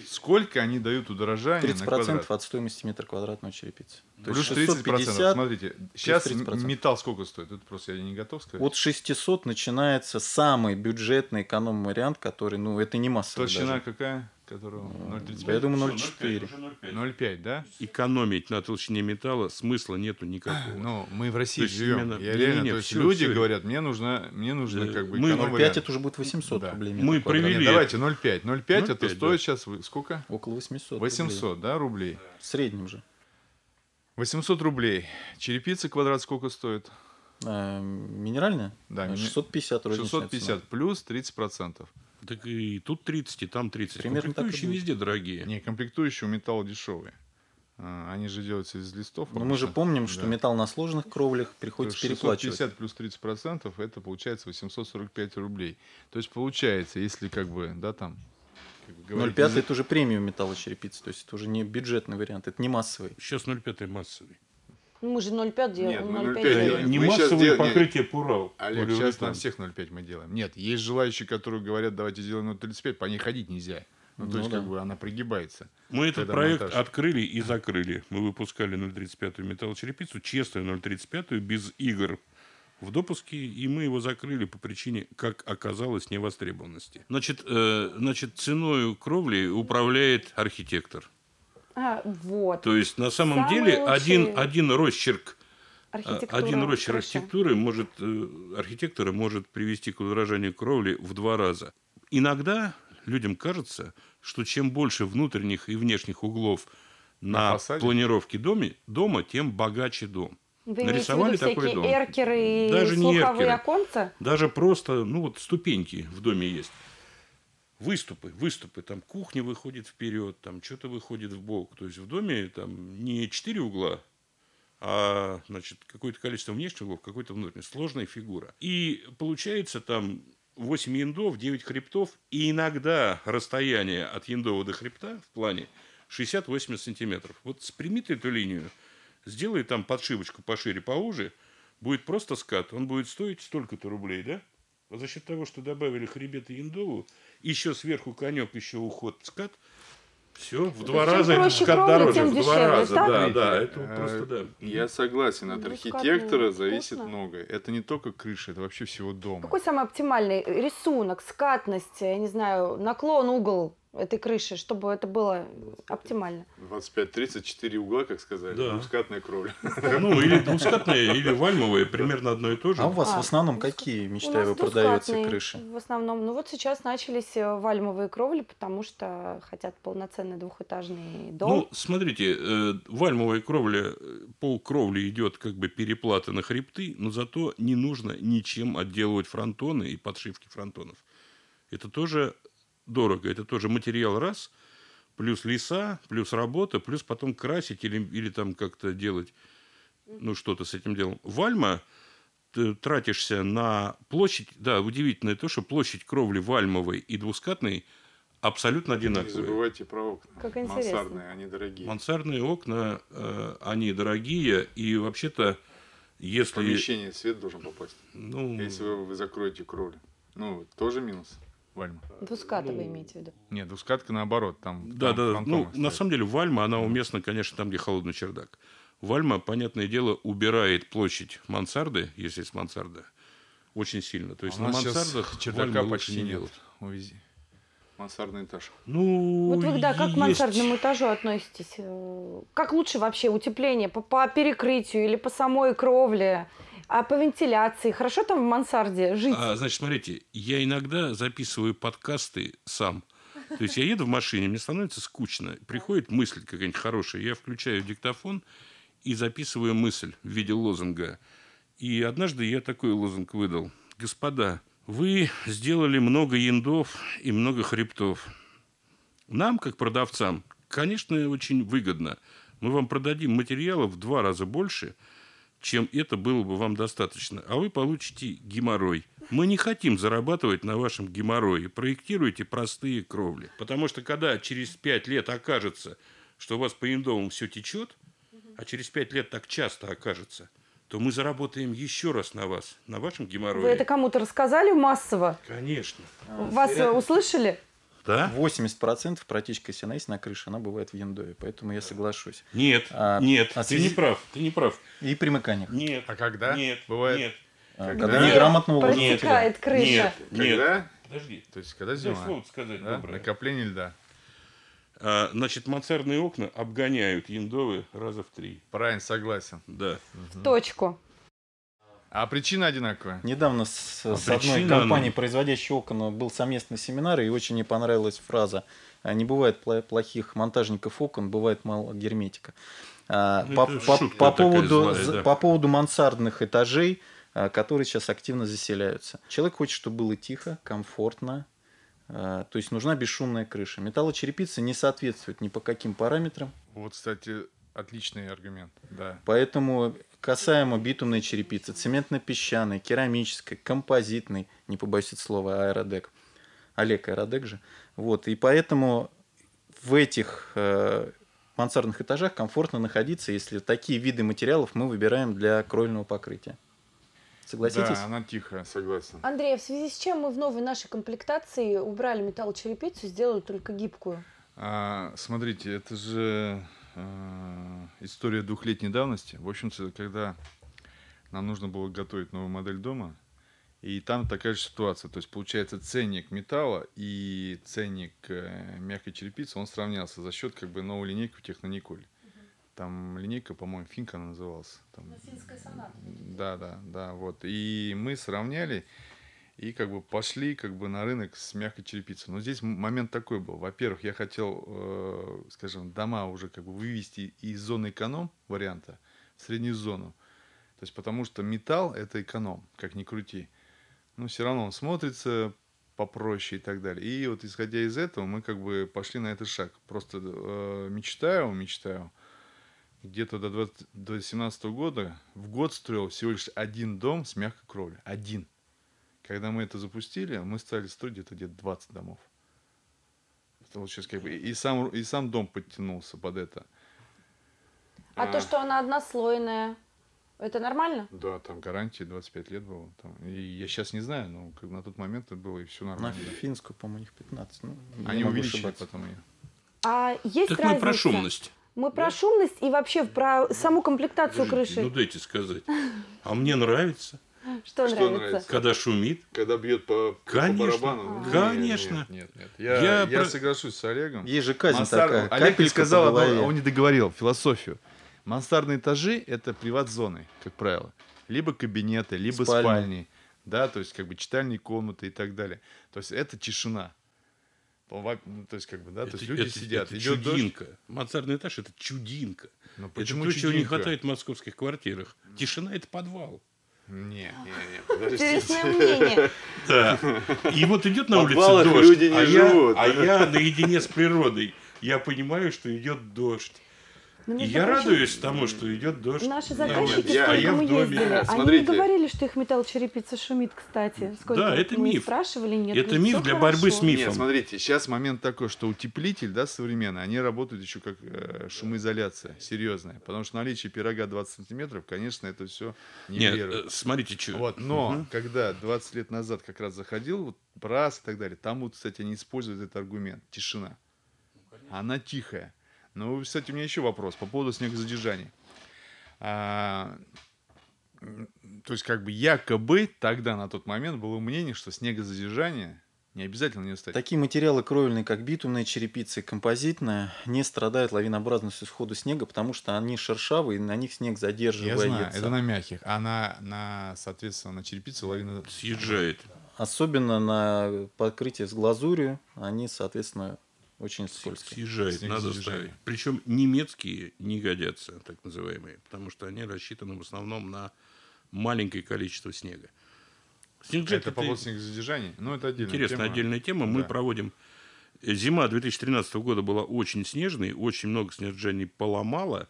Сколько они дают удорожания 30% на квадрат? от стоимости метра квадратного черепицы. То Плюс 30%. 650, смотрите, сейчас 30%. металл сколько стоит? Это просто я не готов сказать. От 600 начинается самый бюджетный эконом-вариант, который, ну, это не массовый Толщина даже. какая? которого 0,35? Я думаю, 0,4. 0,5, да? Экономить на толщине металла смысла нету никакого. Ну, мы в России живем. Именно, я реально, не, то есть все, люди все. говорят, мне нужно, мне нужно да. как бы Мы 0,5 это уже будет 800 да. рублей. Мы провели. Нет, давайте 0,5. 0,5 это стоит да. сейчас сколько? Около 800 800, рублей. да, рублей? В среднем же. 800 рублей. Черепица квадрат сколько стоит? А, минеральная? Да. 650 650 плюс 30 процентов. Так и тут 30, и там 30. Примерно комплектующие везде дорогие. Не, комплектующие у металла дешевые. А, они же делаются из листов. Но мы же помним, что да. металл на сложных кровлях приходится То переплачивать. 650 плюс 30 процентов это получается 845 рублей. То есть получается, если как бы, да, там... Как 0,5 это уже премиум металлочерепицы, то есть это уже не бюджетный вариант, это не массовый. Сейчас 0,5 массовый. Ну, мы же 0,5 делаем. Нет, мы 0,5 делаем. Не мы массовое покрытие Пурал. Олег, сейчас на всех 0,5 мы делаем. Нет, есть желающие, которые говорят, давайте сделаем 0,35, по ней ходить нельзя. Ну, то ну, есть, да. как бы она пригибается. Мы этот проект монтаж. открыли и закрыли. Мы выпускали 0,35 металлочерепицу, честную 0,35, без игр в допуске, и мы его закрыли по причине, как оказалось, невостребованности. Значит, э, значит ценой кровли управляет архитектор. А, вот. То есть на самом Самый деле один, один росчерк один росчерк архитектуры может, э, архитектора может привести к удорожанию кровли в два раза. Иногда людям кажется, что чем больше внутренних и внешних углов на, на планировке доме, дома, тем богаче дом. Вы Нарисовали такой дом. эркеры и Даже не эркеры. оконца? Даже просто, ну вот ступеньки в доме есть выступы, выступы, там кухня выходит вперед, там что-то выходит в бок. То есть в доме там не четыре угла, а значит, какое-то количество внешних углов, какой-то внутренний. Сложная фигура. И получается там 8 яндов, 9 хребтов, и иногда расстояние от яндова до хребта в плане 60-80 сантиметров. Вот сприми ты эту линию, сделай там подшивочку пошире, поуже, будет просто скат. Он будет стоить столько-то рублей, да? А за счет того, что добавили хребет и яндову, еще сверху конек, еще уход скат, все, в два раза это скат дороже, в два раза, да, да, это э, просто да. Я согласен, от архитектора зависит многое. Это не только крыша, это вообще всего дома. Какой самый оптимальный рисунок, скатность, я не знаю, наклон, угол? Этой крыши, чтобы это было оптимально. 25-34 угла, как сказали, да. двускатная кровля. Ну, или двускатная, или вальмовая, примерно одно и то же. А у вас а, в основном какие, мечтаю, вы продаете крыши? В основном, ну вот сейчас начались э, вальмовые кровли, потому что хотят полноценный двухэтажный дом. Ну, смотрите, э, вальмовая кровля, э, пол кровли идет как бы переплата на хребты, но зато не нужно ничем отделывать фронтоны и подшивки фронтонов. Это тоже дорого. Это тоже материал раз, плюс леса, плюс работа, плюс потом красить или, или там как-то делать, ну, что-то с этим делом. Вальма, ты тратишься на площадь, да, удивительное то, что площадь кровли вальмовой и двускатной абсолютно одинаковые. Не забывайте про окна. Как интересно. Мансардные, они дорогие. Мансардные окна, э, они дорогие, и вообще-то, если... В помещение свет должен попасть. Ну... Если вы, вы закроете кровлю. Ну, тоже минус. Вальма. Двускатка ну, имеете в виду? Нет, двускатка наоборот. Там, да, там да. Ну, стоит. на самом деле Вальма, она уместна, конечно, там, где холодный чердак. Вальма, понятное дело, убирает площадь мансарды, если есть мансарда, очень сильно. То есть а на мансардах чердака почти не делают. Увези. Мансардный этаж. Ну, вот вы, да, как есть... к мансардному этажу относитесь? Как лучше вообще утепление? По, по перекрытию или по самой кровле? А по вентиляции? Хорошо там в мансарде жить? А, значит, смотрите, я иногда записываю подкасты сам. То есть я еду в машине, мне становится скучно. Приходит мысль какая-нибудь хорошая, я включаю диктофон и записываю мысль в виде лозунга. И однажды я такой лозунг выдал. Господа, вы сделали много яндов и много хребтов. Нам, как продавцам, конечно, очень выгодно. Мы вам продадим материалов в два раза больше, чем это было бы вам достаточно. А вы получите геморрой. Мы не хотим зарабатывать на вашем геморрое. Проектируйте простые кровли. Потому что когда через пять лет окажется, что у вас по индовым все течет, а через пять лет так часто окажется, то мы заработаем еще раз на вас, на вашем геморрое. Вы это кому-то рассказали массово? Конечно. Вас Вероятно. услышали? Да? 80% протечка, если она есть на крыше, она бывает в яндове, поэтому я соглашусь. Нет, а, нет, а ты связи... не прав, ты не прав. И примыканиях. Нет. А когда? Нет, бывает. Нет. А, когда, когда неграмотно уложили. Протекает крыша. Нет, нет. Когда? Подожди. То есть, когда зима? слово сказать да? доброе. Накопление льда. А, значит, мансардные окна обгоняют яндовы раза в три. Правильно, согласен. Да. В точку. А причина одинаковая? Недавно с, а с одной компанией, она... производящей окон, был совместный семинар, и очень мне понравилась фраза «Не бывает плохих монтажников окон, бывает мало герметика». А, ну, по, по, по, поводу, злая, да. по поводу мансардных этажей, а, которые сейчас активно заселяются. Человек хочет, чтобы было тихо, комфортно, то есть нужна бесшумная крыша. Металлочерепица не соответствует ни по каким параметрам. Вот, кстати, отличный аргумент. Да. Поэтому касаемо битумной черепицы, цементно-песчаной, керамической, композитной, не побоюсь этого слова, аэродек. Олег аэродек же. Вот, и поэтому в этих э, мансардных этажах комфортно находиться, если такие виды материалов мы выбираем для кровельного покрытия. Согласитесь? Да, она тихая, согласен. Андрей, а в связи с чем мы в новой нашей комплектации убрали металлочерепицу, сделали только гибкую? А, смотрите, это же Э, история двухлетней давности. В общем-то, когда нам нужно было готовить новую модель дома, и там такая же ситуация. То есть, получается, ценник металла и ценник э, мягкой черепицы, он сравнялся за счет как бы новой линейки у Технониколь. Там линейка, по-моему, финка она называлась. Там, Финская соната. Да, да, да, вот. И мы сравняли, и как бы пошли как бы на рынок с мягкой черепицей. Но здесь момент такой был. Во-первых, я хотел, э, скажем, дома уже как бы вывести из зоны эконом варианта в среднюю зону. То есть потому что металл это эконом, как ни крути. Но все равно он смотрится попроще и так далее. И вот исходя из этого мы как бы пошли на этот шаг. Просто э, мечтаю, мечтаю. Где-то до, 20, до 17 года в год строил всего лишь один дом с мягкой кровлей. Один. Когда мы это запустили, мы стали строить где-то где-то 20 домов. Вот сейчас как бы и сам, и сам дом подтянулся под это. А, а то, что она однослойная, это нормально? Да, там гарантия 25 лет было. Там, и я сейчас не знаю, но как на тот момент это было и все нормально. На финскую, по-моему, у них 15. Ну, Они увеличили потом ее. А есть так разница? мы про шумность. Мы да? про шумность и вообще про саму комплектацию Подождите, крыши. Ну дайте сказать. А мне нравится. Что, Что нравится? нравится? Когда шумит. Когда бьет по, Конечно. по барабану. Конечно. Нет, нет, нет. Я, я, я про... соглашусь с Олегом. Есть же казнь Мансар... такая. Олег не сказал, одно, он не договорил философию. Мансардные этажи – это приват-зоны, как правило. Либо кабинеты, либо спальни. спальни. Да, то есть как бы читальные комнаты и так далее. То есть это тишина. Ну, то есть, как бы, да, это, то есть люди это, сидят. Это идет чудинка. Дождь. Мансардный этаж это чудинка. Но почему это то, чего не хватает в московских квартирах. Тишина это подвал. Не, не, не, Интересное мнение. Да. И вот идет на улице дождь, люди не а, живут. Я, а я наедине с природой. Я понимаю, что идет дождь. Ну, и я радуюсь тому, что идет дождь. Наши заказчики, я, сколько я мы ездили, они не говорили, что их металлочерепица шумит, кстати. Сколько да, это миф. спрашивали, нет. Это миф для хорошо. борьбы с мифом. Нет, смотрите, сейчас момент такой, что утеплитель, да, современный, они работают еще как э, шумоизоляция серьезная. Потому что наличие пирога 20 сантиметров, конечно, это все не Нет, э, смотрите, что. Вот, но угу. когда 20 лет назад как раз заходил, вот Брас и так далее, там вот, кстати, они используют этот аргумент. Тишина. Она тихая. Ну, кстати, у меня еще вопрос по поводу снегозадержания. А, то есть, как бы якобы тогда, на тот момент, было мнение, что снегозадержание не обязательно не ставить. Такие материалы кровельные, как битумная черепица и композитная, не страдают лавинообразностью схода снега, потому что они шершавые, и на них снег задерживается. Я знаю, это на мягких, а на, на соответственно, на черепице лавина... Съезжает. Особенно на покрытие с глазурью, они, соответственно, очень скользкие. Съезжает, Снег надо съезжает. ставить. Причем немецкие не годятся, так называемые, потому что они рассчитаны в основном на маленькое количество снега. Снегджет это, это по поводу снегозадержания? Ну, это отдельная Интересная тема. отдельная тема. Да. Мы проводим зима 2013 года была очень снежной, очень много снежжений поломало,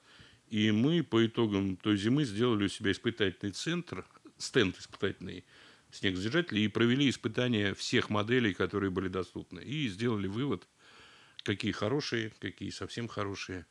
и мы по итогам той зимы сделали у себя испытательный центр, стенд испытательный снегосдержателей, и провели испытания всех моделей, которые были доступны. И сделали вывод, какие хорошие, какие совсем хорошие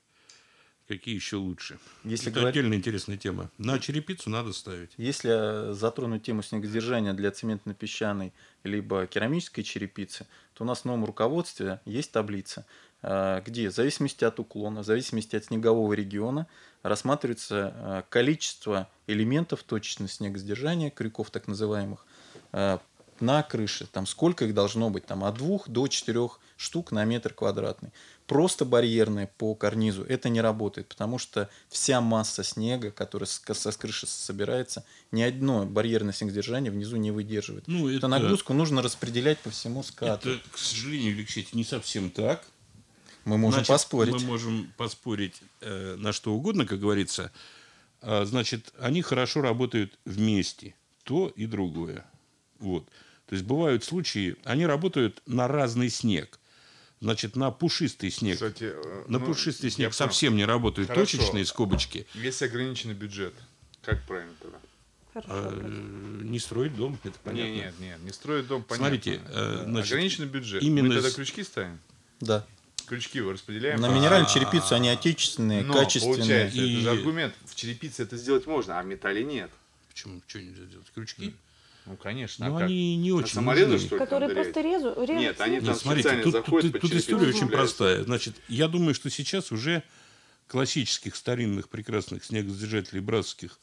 какие еще лучше. Если Это говорить... отдельная интересная тема. На черепицу надо ставить. Если затронуть тему снегосдержания для цементно-песчаной либо керамической черепицы, то у нас в новом руководстве есть таблица, э, где в зависимости от уклона, в зависимости от снегового региона рассматривается э, количество элементов точечного снегосдержания, крюков так называемых, э, на крыше. Там сколько их должно быть? Там от двух до четырех штук на метр квадратный. Просто барьерные по карнизу это не работает, потому что вся масса снега, которая со крыши собирается, ни одно барьерное снегодержание внизу не выдерживает. Ну, это... Эту нагрузку нужно распределять по всему скату. Это, к сожалению, Алексей, не совсем так. Мы можем Значит, поспорить. Мы можем поспорить э, на что угодно, как говорится. А, значит, они хорошо работают вместе, то и другое. Вот. То есть бывают случаи, они работают на разный снег. Значит, на пушистый снег. Кстати, э, на ну, пушистый снег совсем не работают Хорошо. точечные скобочки. Если ограниченный бюджет, как правильно тогда? А, не строить дом, это понятно. Нет, нет, нет, не строить дом, понятно. Смотрите, э, значит, ограниченный бюджет. Именно Мы тогда крючки ставим? Да. Крючки вы распределяем. На минеральную черепицу они отечественные, Но, качественные. Получается, и... это же аргумент. В черепице это сделать можно, а в металле нет. Почему? Что нельзя сделать? Крючки? Ну, конечно. Но а они не очень саморезы, что ли, Которые просто резу, резу. Нет, они там Нет, смотрите, тут, заходят, тут, тут история очень простая. Значит, я думаю, что сейчас уже классических старинных прекрасных снегосдержателей братских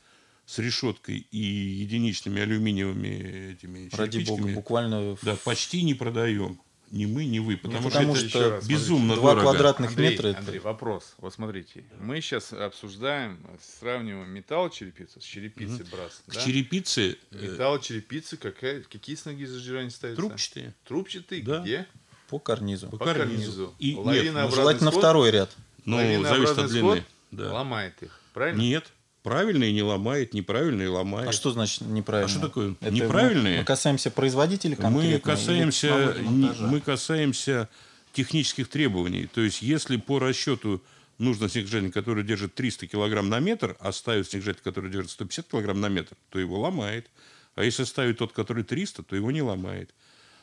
с решеткой и единичными алюминиевыми этими Ради бога, буквально... Да, почти не продаем. Ни мы, ни вы. Потому, ну, потому что, что это раз, безумно Два дорого. квадратных Андрей, метра. Это... Андрей, вопрос. Вот смотрите. Мы сейчас обсуждаем, сравниваем металл черепицу с черепицей угу. брас. К да? черепице... Э, металл черепицы какая, какие сноги зажижания ставятся? Трубчатые. Трубчатые? Да. Где? По карнизу. По, По карнизу. карнизу. И, нет, желательно сход, второй ряд. Ну, зависит от длины. Да. Ломает их. Правильно? Нет. Правильные не ломает, неправильные ломает. А что значит неправильно? А что такое? Это неправильные? Мы касаемся производителя конкретно? Мы касаемся, мы касаемся технических требований. То есть, если по расчету нужно снегжатель, который держит 300 килограмм на метр, а ставит снегжатель, который держит 150 килограмм на метр, то его ломает. А если ставить тот, который 300, то его не ломает.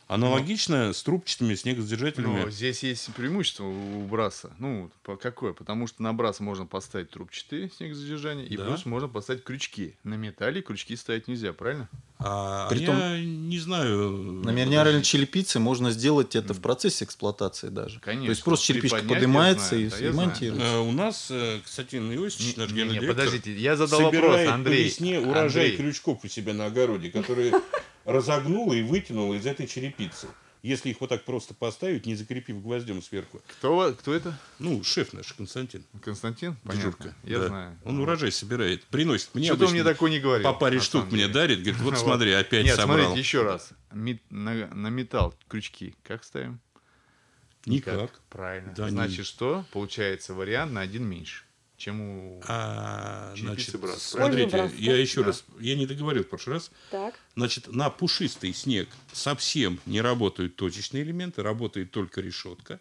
Аналогично Но... с трубчатыми снегосдержателями. Но здесь есть преимущество у браса. Ну, какое? Потому что на брас можно поставить трубчатые снегосдержания, и да. плюс можно поставить крючки. На металле крючки ставить нельзя, правильно? А, Притом, я не знаю. На минеральной черепице можно сделать это в процессе эксплуатации даже. Конечно. То есть просто черепичка поднимается и, да, монтируется. А, у нас, э, кстати, на Иосифович, наш генеральный директор, подождите, я задал вопрос, Андрей. по весне урожай Андрей. крючков у себя на огороде, которые разогнула и вытянула из этой черепицы. Если их вот так просто поставить, не закрепив гвоздем сверху. Кто, кто это? Ну, шеф наш, Константин. Константин? Понятно. Я да. знаю. Он урожай собирает. Приносит мне Что-то мне такое не говорил. По паре штук мне дарит. Говорит, вот смотри, опять Нет, собрал. смотрите, еще раз. На, на металл крючки как ставим? Никак. Никак. Правильно. Да, Значит, не... что? Получается вариант на один меньше чем у а, значит, брат. Смотрите, брат, я еще да. раз, я не договорил в прошлый раз. Так. Значит, на пушистый снег совсем не работают точечные элементы, работает только решетка.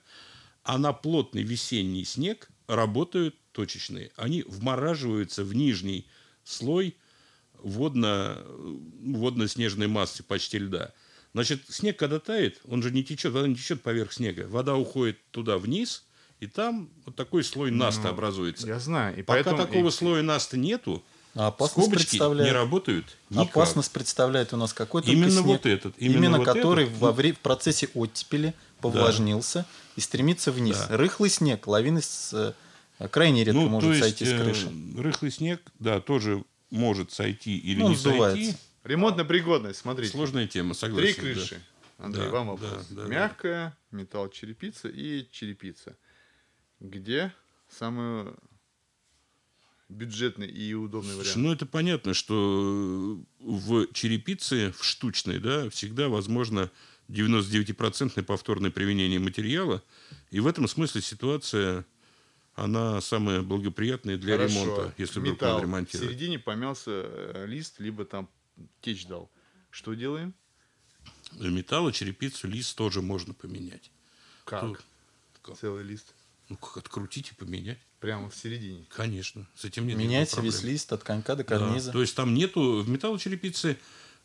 А на плотный весенний снег работают точечные. Они вмораживаются в нижний слой водно, водно-снежной массы почти льда. Значит, снег, когда тает, он же не течет, вода не течет поверх снега. Вода уходит туда вниз – и там вот такой слой наста ну, образуется. Я знаю. И Пока поэтому... такого и... слоя наста нету, а опасность представляет... не работают никак. Опасность представляет у нас какой-то именно снег, вот этот, именно, именно вот который этот. Во вре... в процессе оттепели повлажнился да. и стремится вниз. Да. Рыхлый снег, лавины с... Э, крайне редко ну, может есть, сойти с э, крыши. Рыхлый снег, да, тоже может сойти или ну, не сойти. Ремонтная пригодность, смотрите. Сложная тема, согласен. Три крыши. Да. Андрей, да, вам вопрос. Да, да, Мягкая, металл черепица и черепица где самый бюджетный и удобный вариант? Ну, это понятно, что в черепице, в штучной, да, всегда возможно 99% повторное применение материала. И в этом смысле ситуация, она самая благоприятная для Хорошо. ремонта, если вдруг надо ремонтировать. В середине помялся э, лист, либо там течь дал. Что делаем? Металл, черепицу, лист тоже можно поменять. Как? как? Целый лист. Ну, как открутить и поменять. Прямо в середине? Конечно. С этим нет Меняется весь лист от конька до карниза. Да. То есть там нету в металлочерепице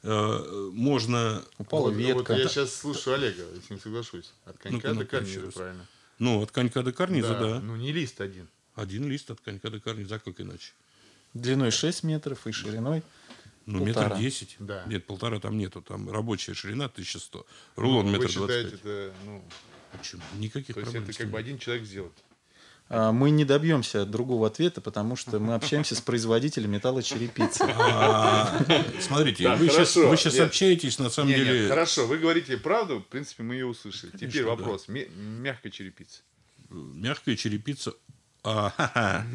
э, можно... Упала вот, ветка. Вот я сейчас слушаю Олега, если не соглашусь. От конька ну, до карниза, правильно. Ну, от конька до карниза, да. да. Ну, не лист один. Один лист от конька до карниза, а как иначе? Длиной 6 метров и шириной ну, метр десять. Да. Нет, полтора там нету. Там рабочая ширина 1100. Рулон ну, метр двадцать это, ну... Почему? Никаких То проблем. есть это как бы один человек сделает. А, мы не добьемся другого ответа, потому что мы общаемся с производителем металлочерепицы. А, смотрите, вы сейчас общаетесь, на самом деле... Хорошо, вы говорите правду, в принципе, мы ее услышали. Теперь вопрос. Мягкая черепица. Мягкая черепица Как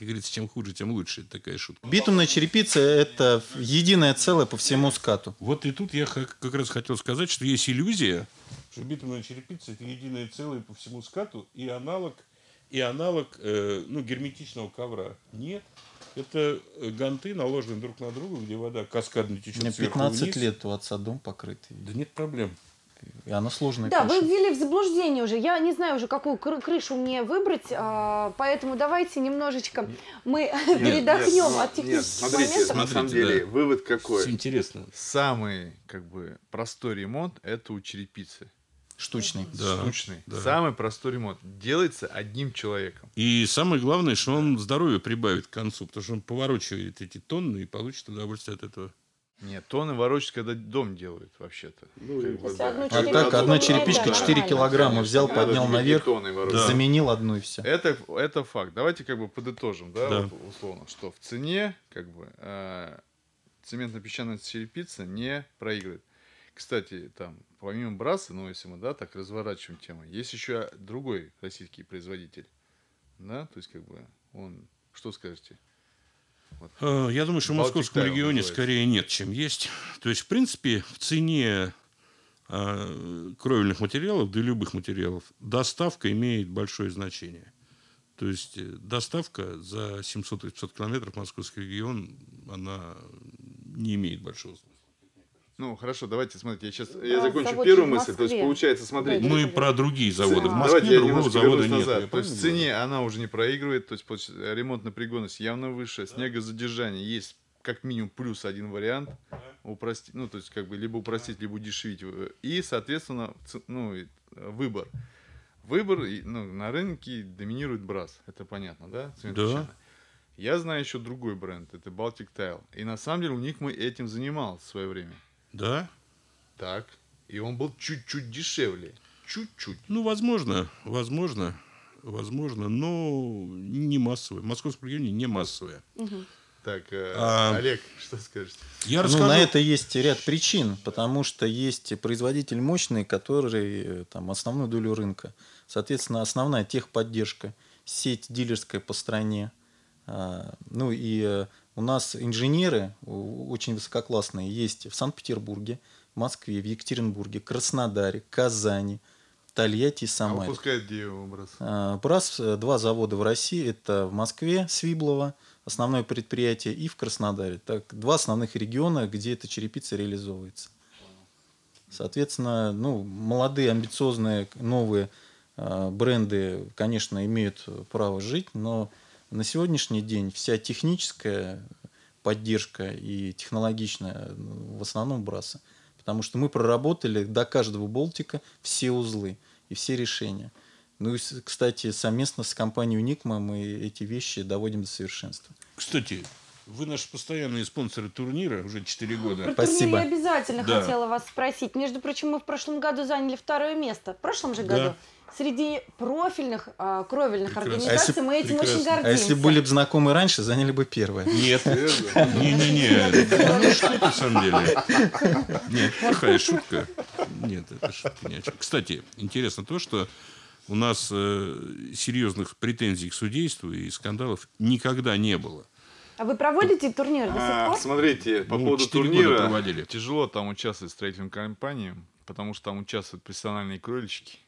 говорится, чем хуже, тем лучше. Это такая шутка. Битумная черепица – это единое целое по всему скату. Вот и тут я как раз хотел сказать, что есть иллюзия, что битумная черепица – это единое целое по всему скату и аналог, и аналог э, ну, герметичного ковра. Нет. Это ганты, наложенные друг на друга, где вода каскадно течет Мне 15 вниз. лет у отца дом покрытый. Да нет проблем. И она сложная. Да, крыша. вы ввели в заблуждение уже. Я не знаю уже, какую крышу мне выбрать, а, поэтому давайте немножечко мы нет, передохнем нет, от технических нет, смотрите, моментов. На самом деле, да. вывод какой? Все интересно. Самый как бы простой ремонт – это у черепицы. Штучный. Да, Штучный. Да. Самый простой ремонт. Делается одним человеком. И самое главное, что он здоровье прибавит к концу, потому что он поворачивает эти тонны и получит удовольствие от этого. Нет, тонны ворочать, когда дом делают, вообще-то. Ну. А так, одна черепичка 4 килограмма взял, поднял наверх, да. заменил одну и все. Это, это факт. Давайте как бы подытожим, да, да. Вот, условно, что в цене как бы э, цементно-песчаная черепица не проигрывает. Кстати, там, помимо Браса, ну, если мы, да, так разворачиваем тему, есть еще другой российский производитель, да, то есть, как бы, он, что скажете? Вот. Э, я думаю, что в московском регионе называется. скорее нет, чем есть. То есть, в принципе, в цене э, кровельных материалов, да и любых материалов, доставка имеет большое значение. То есть э, доставка за 700-500 километров в московский регион, она не имеет большого смысла. Ну, хорошо, давайте, смотрите, я сейчас я закончу первую мысль. То есть, получается, смотрите. Мы про другие заводы. В Москве давайте другого завода нет. Назад. То есть, в цене она уже не проигрывает, то есть, ремонтная пригодность явно выше, снегозадержание есть как минимум плюс один вариант упростить, ну, то есть, как бы, либо упростить, либо удешевить. И, соответственно, ну, выбор. Выбор ну, на рынке доминирует брас, это понятно, да? Да. Я знаю еще другой бренд, это Baltic Tile. И на самом деле у них мы этим занимались в свое время. Да? Так. И он был чуть-чуть дешевле. Чуть-чуть. Ну, возможно, возможно, возможно, но не массовое. В московском регионе не массовое. Угу. Так, э, а, Олег, что скажете? Я расскажу... Ну, на это есть ряд причин, потому что есть производитель мощный, который э, там основную долю рынка. Соответственно, основная техподдержка, сеть дилерская по стране. А, ну и э, у нас инженеры очень высококлассные есть в Санкт-Петербурге, Москве, в Екатеринбурге, Краснодаре, Казани, Тольятти и Самаре. А выпускает где его БРАС? А, БРАС, э, два завода в России, это в Москве, Свиблово, основное предприятие, и в Краснодаре. Так, два основных региона, где эта черепица реализовывается. Соответственно, ну, молодые, амбициозные, новые э, бренды, конечно, имеют право жить, но на сегодняшний день вся техническая поддержка и технологичная ну, в основном Браса. Потому что мы проработали до каждого болтика все узлы и все решения. Ну и, кстати, совместно с компанией Уникма мы эти вещи доводим до совершенства. Кстати, вы наши постоянные спонсоры турнира уже 4 года. Про Спасибо. турнир я обязательно да. хотела вас спросить. Между прочим, мы в прошлом году заняли второе место. В прошлом же году. Да среди профильных а, кровельных Прекрасно. организаций а если, мы этим прекрасно. очень гордимся. А если были бы знакомы раньше, заняли бы первое. Нет. Не-не-не. Ну что на самом деле? Нет, плохая шутка. Нет, это шутка не о чем. Кстати, интересно то, что у нас э, серьезных претензий к судейству и скандалов никогда не было. А вы проводите турнир до сих а, пор? Смотрите, по ну, поводу турнира проводили. тяжело там участвовать строительным компаниям, потому что там участвуют профессиональные кролички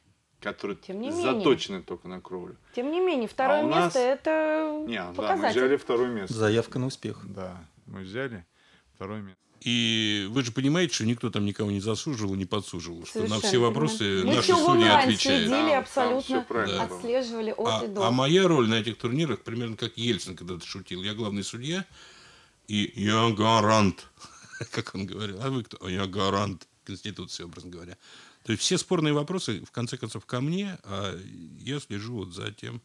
которые Тем не заточены менее. только на кровлю. Тем не менее, второе а место нас... это не, показатель. Да, мы взяли второе место. Заявка на успех. Да, мы взяли второе место. И вы же понимаете, что никто там никого не засуживал, не подсуживал, что на все вопросы Мы наши судьи отвечают. следили, да, абсолютно да. отслеживали от а, и до. А моя роль на этих турнирах примерно как Ельцин когда-то шутил. Я главный судья, и я гарант, как он говорил. А вы кто? А я гарант Конституции, образно говоря. То есть все спорные вопросы, в конце концов, ко мне, а я слежу вот за тем,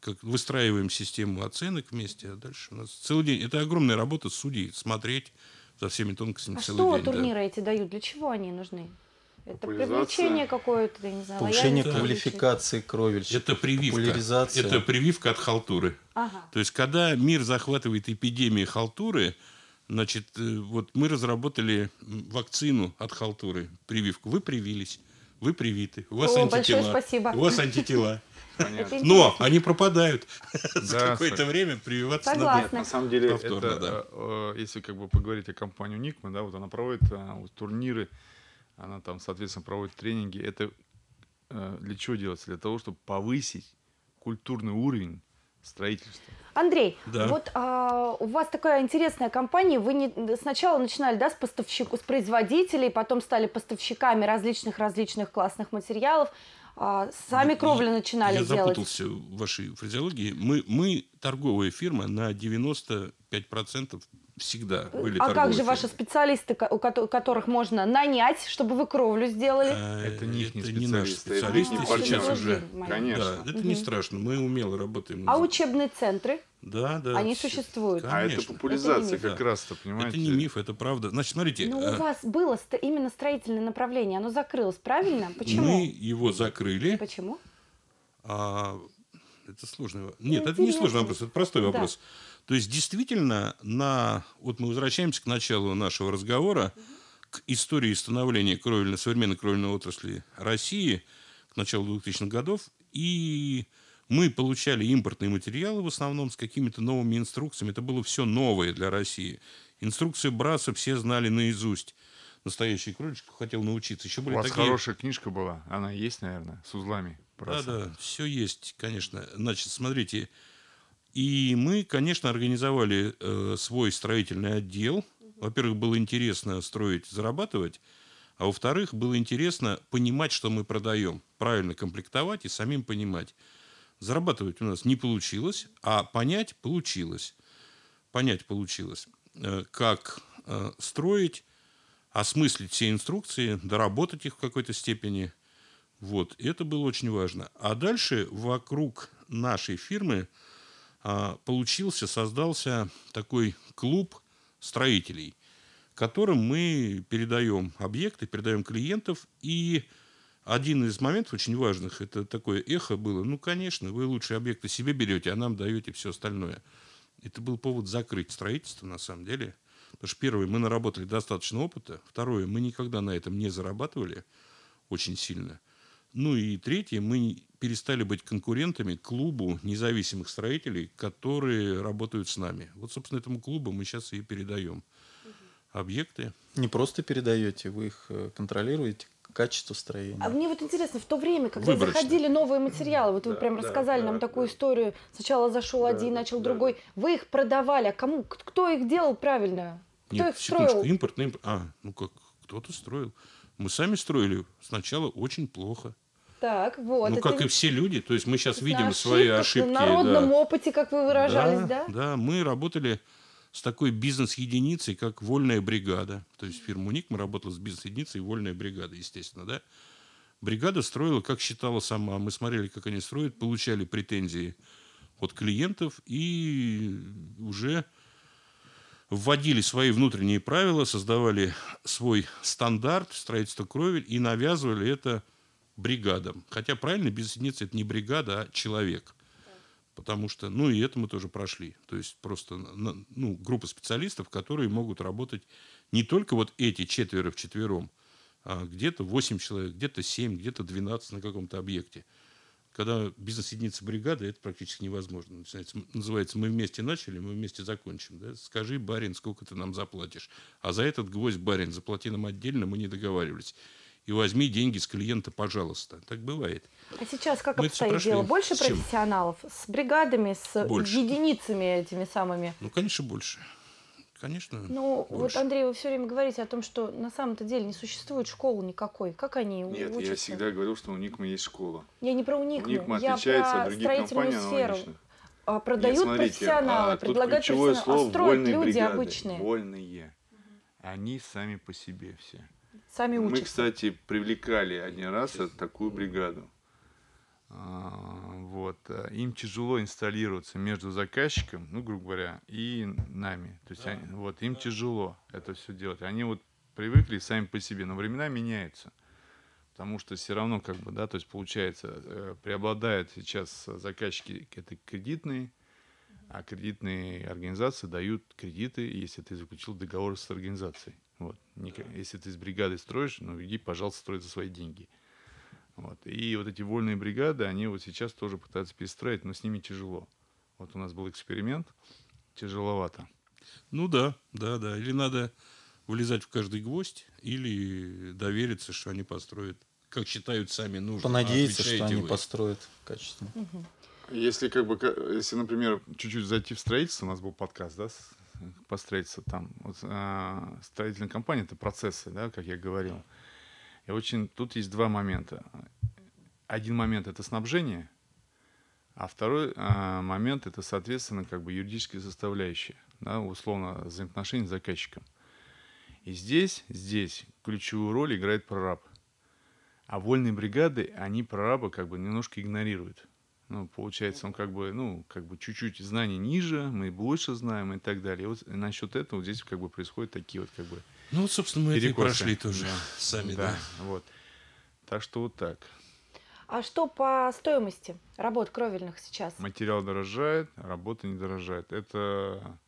как выстраиваем систему оценок вместе, а дальше у нас целый день. Это огромная работа судей, смотреть за всеми тонкостями а целый что день. турниры да. эти дают? Для чего они нужны? Это привлечение какое-то, я не знаю, Повышение квалификации кровельщика. Это прививка. Это прививка от халтуры. Ага. То есть, когда мир захватывает эпидемии халтуры, значит, э, вот мы разработали вакцину от халтуры, прививку. Вы привились, вы привиты, у вас О, антитела. Большое спасибо. У вас антитела. Но они пропадают. За какое-то время прививаться надо. На самом деле, это, э, если как бы поговорить о компании Никма, да, вот она проводит э, турниры, она там, соответственно, проводит тренинги. Это э, для чего делается? Для того, чтобы повысить культурный уровень строительства. Андрей, да. вот а, у вас такая интересная компания. Вы не, сначала начинали да, с поставщиков, с производителей, потом стали поставщиками различных различных классных материалов. А, сами кровли начинали я делать. Я запутался в вашей фразеологии. Мы, мы торговая фирма на 95% всегда были А как же ваши специалисты, у которых можно нанять, чтобы вы кровлю сделали? А, это не, это не, наши специалисты, это сейчас уже. Конечно. Это не страшно, мы умело работаем. А учебные центры? Да, да. Они существуют. Конечно. А это популяризация это как раз-то, понимаете? Это не миф, это правда. Значит, смотрите. Но а... у вас было именно строительное направление, оно закрылось, правильно? Почему? Мы его закрыли. Почему? А, это сложный Нет, это не сложный вопрос, это простой вопрос. Да. То есть, действительно, на... вот мы возвращаемся к началу нашего разговора, угу. к истории становления кровельной, современной кровельной отрасли России к началу 2000-х годов. И мы получали импортные материалы в основном с какими-то новыми инструкциями. Это было все новое для России. Инструкции Браса все знали наизусть. Настоящий кроличек хотел научиться. Еще были У вас такие... хорошая книжка была. Она есть, наверное, с узлами. Браса. Да, да, все есть, конечно. Значит, смотрите. И мы, конечно, организовали э, свой строительный отдел. Во-первых, было интересно строить, зарабатывать. А во-вторых, было интересно понимать, что мы продаем. Правильно комплектовать и самим понимать. Зарабатывать у нас не получилось, а понять получилось. Понять получилось, э, как э, строить, осмыслить все инструкции, доработать их в какой-то степени. Вот, это было очень важно. А дальше вокруг нашей фирмы получился, создался такой клуб строителей, которым мы передаем объекты, передаем клиентов и один из моментов очень важных, это такое эхо было, ну, конечно, вы лучшие объекты себе берете, а нам даете все остальное. Это был повод закрыть строительство, на самом деле. Потому что, первое, мы наработали достаточно опыта. Второе, мы никогда на этом не зарабатывали очень сильно. Ну и третье, мы перестали быть конкурентами клубу независимых строителей, которые работают с нами. Вот, собственно, этому клубу мы сейчас и передаем объекты. Не просто передаете, вы их э, контролируете, качество строения. А мне вот интересно, в то время, когда Выборочно. заходили новые материалы, вот вы да, прям да, рассказали да, нам да, такую да. историю, сначала зашел да, один, начал да, другой, вы их продавали, а кому, кто их делал правильно? Кто Нет, их секундочку, строил? импортный, импорт. А, ну как, кто-то строил. Мы сами строили сначала очень плохо. Так, вот. Ну, как и все люди, то есть мы сейчас видим ошибках, свои ошибки. На народном да. опыте, как вы выражались, да? Да, да, мы работали с такой бизнес-единицей, как вольная бригада. То есть фирма «Уник» мы работали с бизнес-единицей вольная бригада, естественно, да. Бригада строила, как считала сама. Мы смотрели, как они строят, получали претензии от клиентов и уже вводили свои внутренние правила, создавали свой стандарт строительства кровель и навязывали это бригадам. Хотя правильно бизнес-единица это не бригада, а человек – Потому что, ну и это мы тоже прошли. То есть просто ну, группа специалистов, которые могут работать не только вот эти четверо в четвером, а где-то 8 человек, где-то 7, где-то 12 на каком-то объекте. Когда бизнес-единица бригады, это практически невозможно. Начинается, называется «Мы вместе начали, мы вместе закончим». Да? Скажи, барин, сколько ты нам заплатишь. А за этот гвоздь, барин, заплати нам отдельно, мы не договаривались и возьми деньги с клиента, пожалуйста. Так бывает. А сейчас как Мы обстоит дело? Больше с профессионалов? С бригадами, с больше. единицами этими самыми? Ну, конечно, больше. Конечно. Ну, больше. вот, Андрей, вы все время говорите о том, что на самом-то деле не существует школы никакой. Как они Нет, учатся? я всегда говорил, что у Никма есть школа. Я не про Уникму. Уникма я отличается про от других компаний сферу. А, продают Нет, смотрите, профессионалы, а, предлагают профессионалы, а слово, а строят люди бригады, обычные. Вольные. Они сами по себе все. Сами учатся. Мы, кстати, привлекали один раз такую бригаду. А, вот. Э, им тяжело инсталлироваться между заказчиком, ну, грубо говоря, и нами. То есть, они, вот, им тяжело это все делать. Они вот привыкли сами по себе, но времена меняются. Потому что все равно, как бы, да, то есть, получается, э, преобладают сейчас заказчики, это кредитные, а кредитные организации дают кредиты, если ты заключил договор с организацией. Вот. Если ты с бригадой строишь, ну, иди, пожалуйста, строй за свои деньги. Вот. И вот эти вольные бригады, они вот сейчас тоже пытаются перестроить, но с ними тяжело. Вот у нас был эксперимент, тяжеловато. Ну да, да, да. Или надо влезать в каждый гвоздь, или довериться, что они построят, как считают сами нужно. Понадеяться, что они вы. построят качественно. Угу. Если, как бы, если, например, чуть-чуть зайти в строительство, у нас был подкаст, да, по строительству там. Вот, а, строительная компания – это процессы, да, как я говорил. И очень тут есть два момента. Один момент это снабжение, а второй а, момент это, соответственно, как бы юридическая составляющая, да, условно, взаимоотношения с заказчиком. И здесь, здесь ключевую роль играет прораб. А вольные бригады, они прораба как бы немножко игнорируют. Ну, получается, он как бы, ну, как бы чуть-чуть знаний ниже, мы больше знаем и так далее. И вот насчет этого здесь как бы происходят такие вот как бы ну, вот, собственно, мы перекосы. это и прошли тоже да. сами, да. да. Вот. Так что вот так. А что по стоимости работ кровельных сейчас? Материал дорожает, работа не дорожает. Это,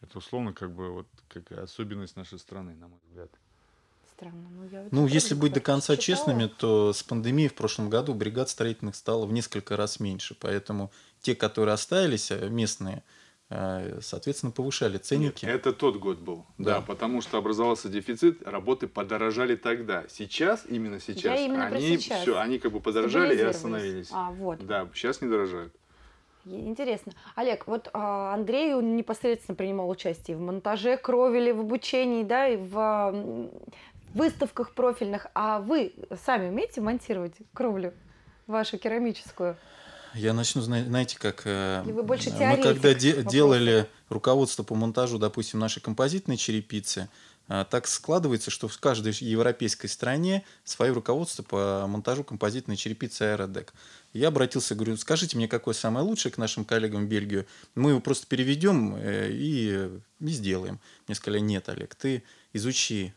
это условно как бы вот как особенность нашей страны, на мой взгляд. Странно. Ну, я ну если быть до конца читала. честными, то с пандемией в прошлом году бригад строительных стало в несколько раз меньше. Поэтому те, которые остались, э, местные, соответственно, повышали ценники. Нет, это тот год был, да. да, потому что образовался дефицит, работы подорожали тогда. Сейчас, именно сейчас, Я именно они сейчас. все, они как бы подорожали и остановились. А, вот. Да, сейчас не дорожают. Интересно. Олег, вот а, Андрей он непосредственно принимал участие в монтаже кровели, в обучении, да, и в выставках профильных. А вы сами умеете монтировать кровлю вашу керамическую? Я начну, знаете, как э, вы больше мы когда де- делали руководство по монтажу, допустим, нашей композитной черепицы, э, так складывается, что в каждой европейской стране свое руководство по монтажу композитной черепицы аэродек. Я обратился, говорю, скажите мне, какое самое лучшее к нашим коллегам в Бельгию. Мы его просто переведем э, и, и сделаем. Мне сказали, нет, Олег, ты изучи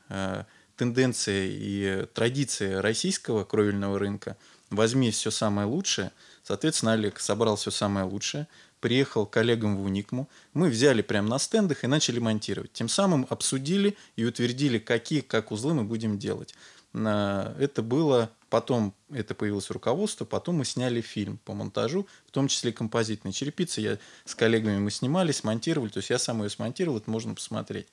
тенденции и традиции российского кровельного рынка, возьми все самое лучшее – Соответственно, Олег собрал все самое лучшее, приехал к коллегам в Уникму. Мы взяли прямо на стендах и начали монтировать. Тем самым обсудили и утвердили, какие как узлы мы будем делать. Это было потом, это появилось руководство, потом мы сняли фильм по монтажу, в том числе композитной черепицы. Я с коллегами мы снимали, смонтировали, то есть я сам ее смонтировал, это можно посмотреть.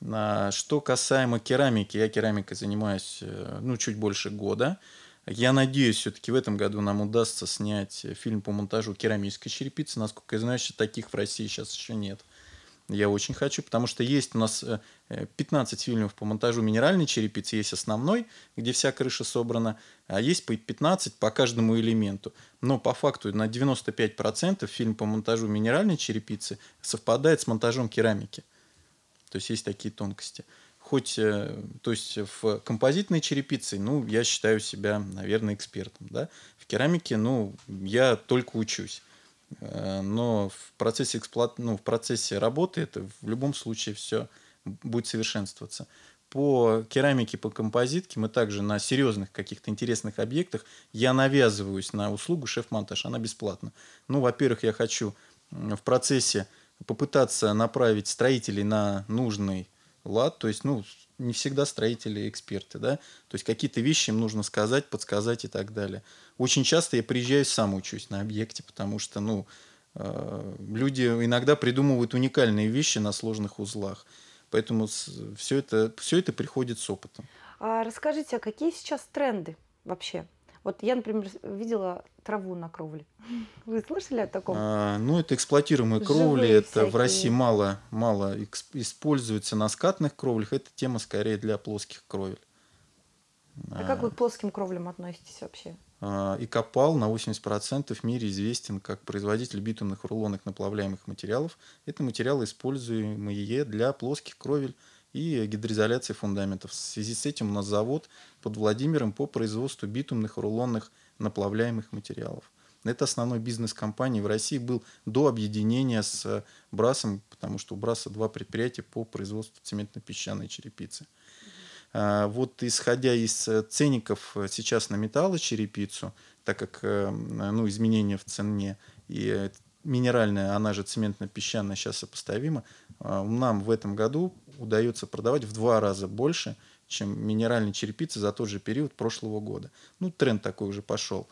Что касаемо керамики, я керамикой занимаюсь э, ну, чуть больше года. Я надеюсь, все-таки в этом году нам удастся снять фильм по монтажу керамической черепицы. Насколько я знаю, таких в России сейчас еще нет. Я очень хочу, потому что есть у нас 15 э, фильмов по монтажу минеральной черепицы, есть основной, где вся крыша собрана, а есть по 15 по каждому элементу. Но по факту на 95% фильм по монтажу минеральной черепицы совпадает с монтажом керамики. То есть есть такие тонкости хоть, э, то есть в композитной черепице, ну, я считаю себя, наверное, экспертом, да. В керамике, ну, я только учусь. Э, но в процессе, эксплуат... ну, в процессе работы это в любом случае все будет совершенствоваться. По керамике, по композитке мы также на серьезных каких-то интересных объектах я навязываюсь на услугу шеф-монтаж, она бесплатна. Ну, во-первых, я хочу в процессе попытаться направить строителей на нужный лад, то есть, ну, не всегда строители эксперты, да, то есть какие-то вещи им нужно сказать, подсказать и так далее. Очень часто я приезжаю сам учусь на объекте, потому что, ну, э, люди иногда придумывают уникальные вещи на сложных узлах, поэтому все это, все это приходит с опытом. А расскажите, а какие сейчас тренды вообще? Вот я, например, видела траву на кровле. Вы слышали о таком? А, ну, это эксплуатируемые кровли. Живые это всякие. в России мало, мало используется на скатных кровлях. Это тема скорее для плоских кровель. А, а как вы к плоским кровлям относитесь вообще? А, и Копал на 80% в мире известен как производитель битумных рулонных наплавляемых материалов. Это материалы, используемые для плоских кровель и гидроизоляции фундаментов. В связи с этим у нас завод под Владимиром по производству битумных рулонных наплавляемых материалов. Это основной бизнес компании в России был до объединения с Брасом, потому что у Браса два предприятия по производству цементно-песчаной черепицы. А, вот исходя из э, ценников э, сейчас на металлочерепицу, так как э, ну, изменения в цене и минеральная, она же цементно-песчаная сейчас сопоставима, нам в этом году удается продавать в два раза больше, чем минеральной черепицы за тот же период прошлого года. Ну, тренд такой уже пошел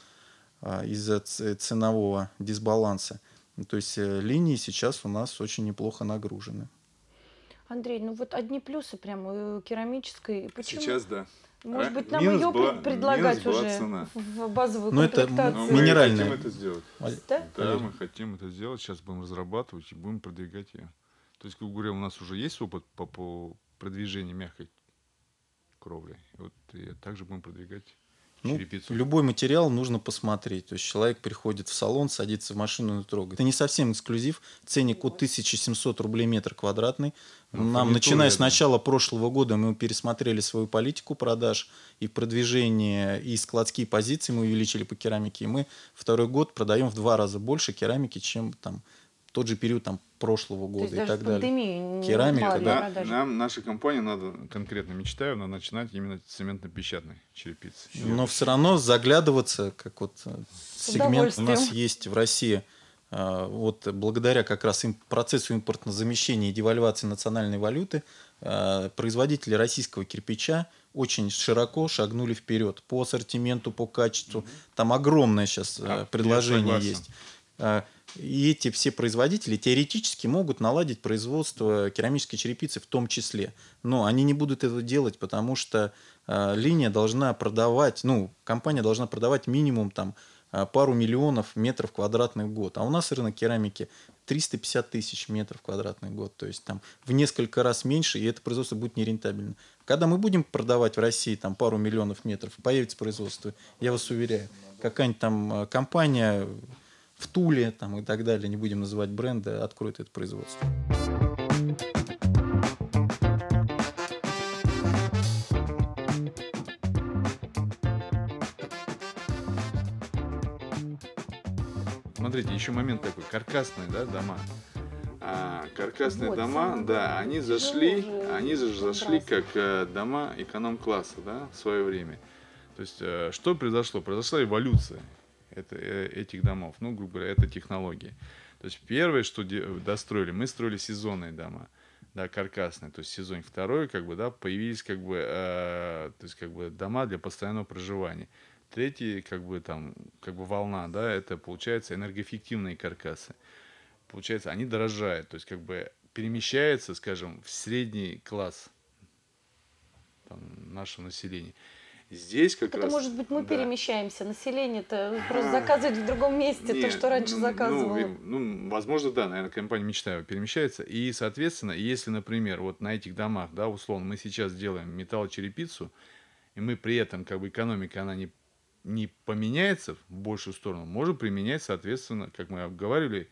а, из-за ценового дисбаланса. То есть линии сейчас у нас очень неплохо нагружены. Андрей, ну вот одни плюсы прямо у керамической. Почему? Сейчас да. Может быть, нам минус ее была, предлагать уже цена. в базовую Но комплектацию? Это минеральная. Мы хотим это сделать. Да? Да, мы хотим это сделать. Сейчас будем разрабатывать и будем продвигать ее. То есть, как говоря, у нас уже есть опыт по, по продвижению мягкой кровли. И вот и также будем продвигать ну, любой материал нужно посмотреть. То есть человек приходит в салон, садится в машину и трогает. Это не совсем эксклюзив. Ценник от 1700 рублей метр квадратный. Ну, Нам, начиная с начала прошлого года, мы пересмотрели свою политику продаж и продвижение, и складские позиции мы увеличили по керамике. И мы второй год продаем в два раза больше керамики, чем там тот же период там прошлого года и так далее. Керамика, да. Нам, наша компания, надо, конкретно мечтаю, надо начинать именно цементно-песчатой черепицы. Но все равно заглядываться, как вот э, сегмент у нас есть в России, э, вот благодаря как раз им, процессу импортного замещения и девальвации национальной валюты, э, производители российского кирпича очень широко шагнули вперед по ассортименту, по качеству. Там огромное сейчас а, предложение есть. И эти все производители теоретически могут наладить производство керамической черепицы в том числе. Но они не будут это делать, потому что э, линия должна продавать, ну, компания должна продавать минимум там э, пару миллионов метров квадратных в год. А у нас рынок керамики 350 тысяч метров квадратных в год. То есть там в несколько раз меньше, и это производство будет нерентабельно. Когда мы будем продавать в России там пару миллионов метров, появится производство, я вас уверяю, какая-нибудь там э, компания в Туле там, и так далее, не будем называть бренды, откроет это производство. Смотрите, еще момент такой, каркасные да, дома. А, каркасные вот, дома, да, они зашли, они зашли как э, дома эконом-класса, да, в свое время. То есть, э, что произошло? Произошла эволюция это, э, этих домов. Ну, грубо говоря, это технологии. То есть первое, что достроили, мы строили сезонные дома, да, каркасные, то есть сезон. Второе, как бы, да, появились как бы, э, то есть как бы дома для постоянного проживания. Третий, как бы там, как бы волна, да, это получается энергоэффективные каркасы. Получается, они дорожают, то есть как бы перемещаются, скажем, в средний класс там, нашего населения. Здесь как Это раз... может быть мы да. перемещаемся, население-то просто заказывает в другом месте Нет, то, что раньше ну, заказывало. Ну, ну, возможно, да, наверное, компания мечтаю перемещается. И, соответственно, если, например, вот на этих домах, да, условно, мы сейчас делаем металлочерепицу, и мы при этом, как бы, экономика, она не, не поменяется в большую сторону, можем применять, соответственно, как мы обговаривали,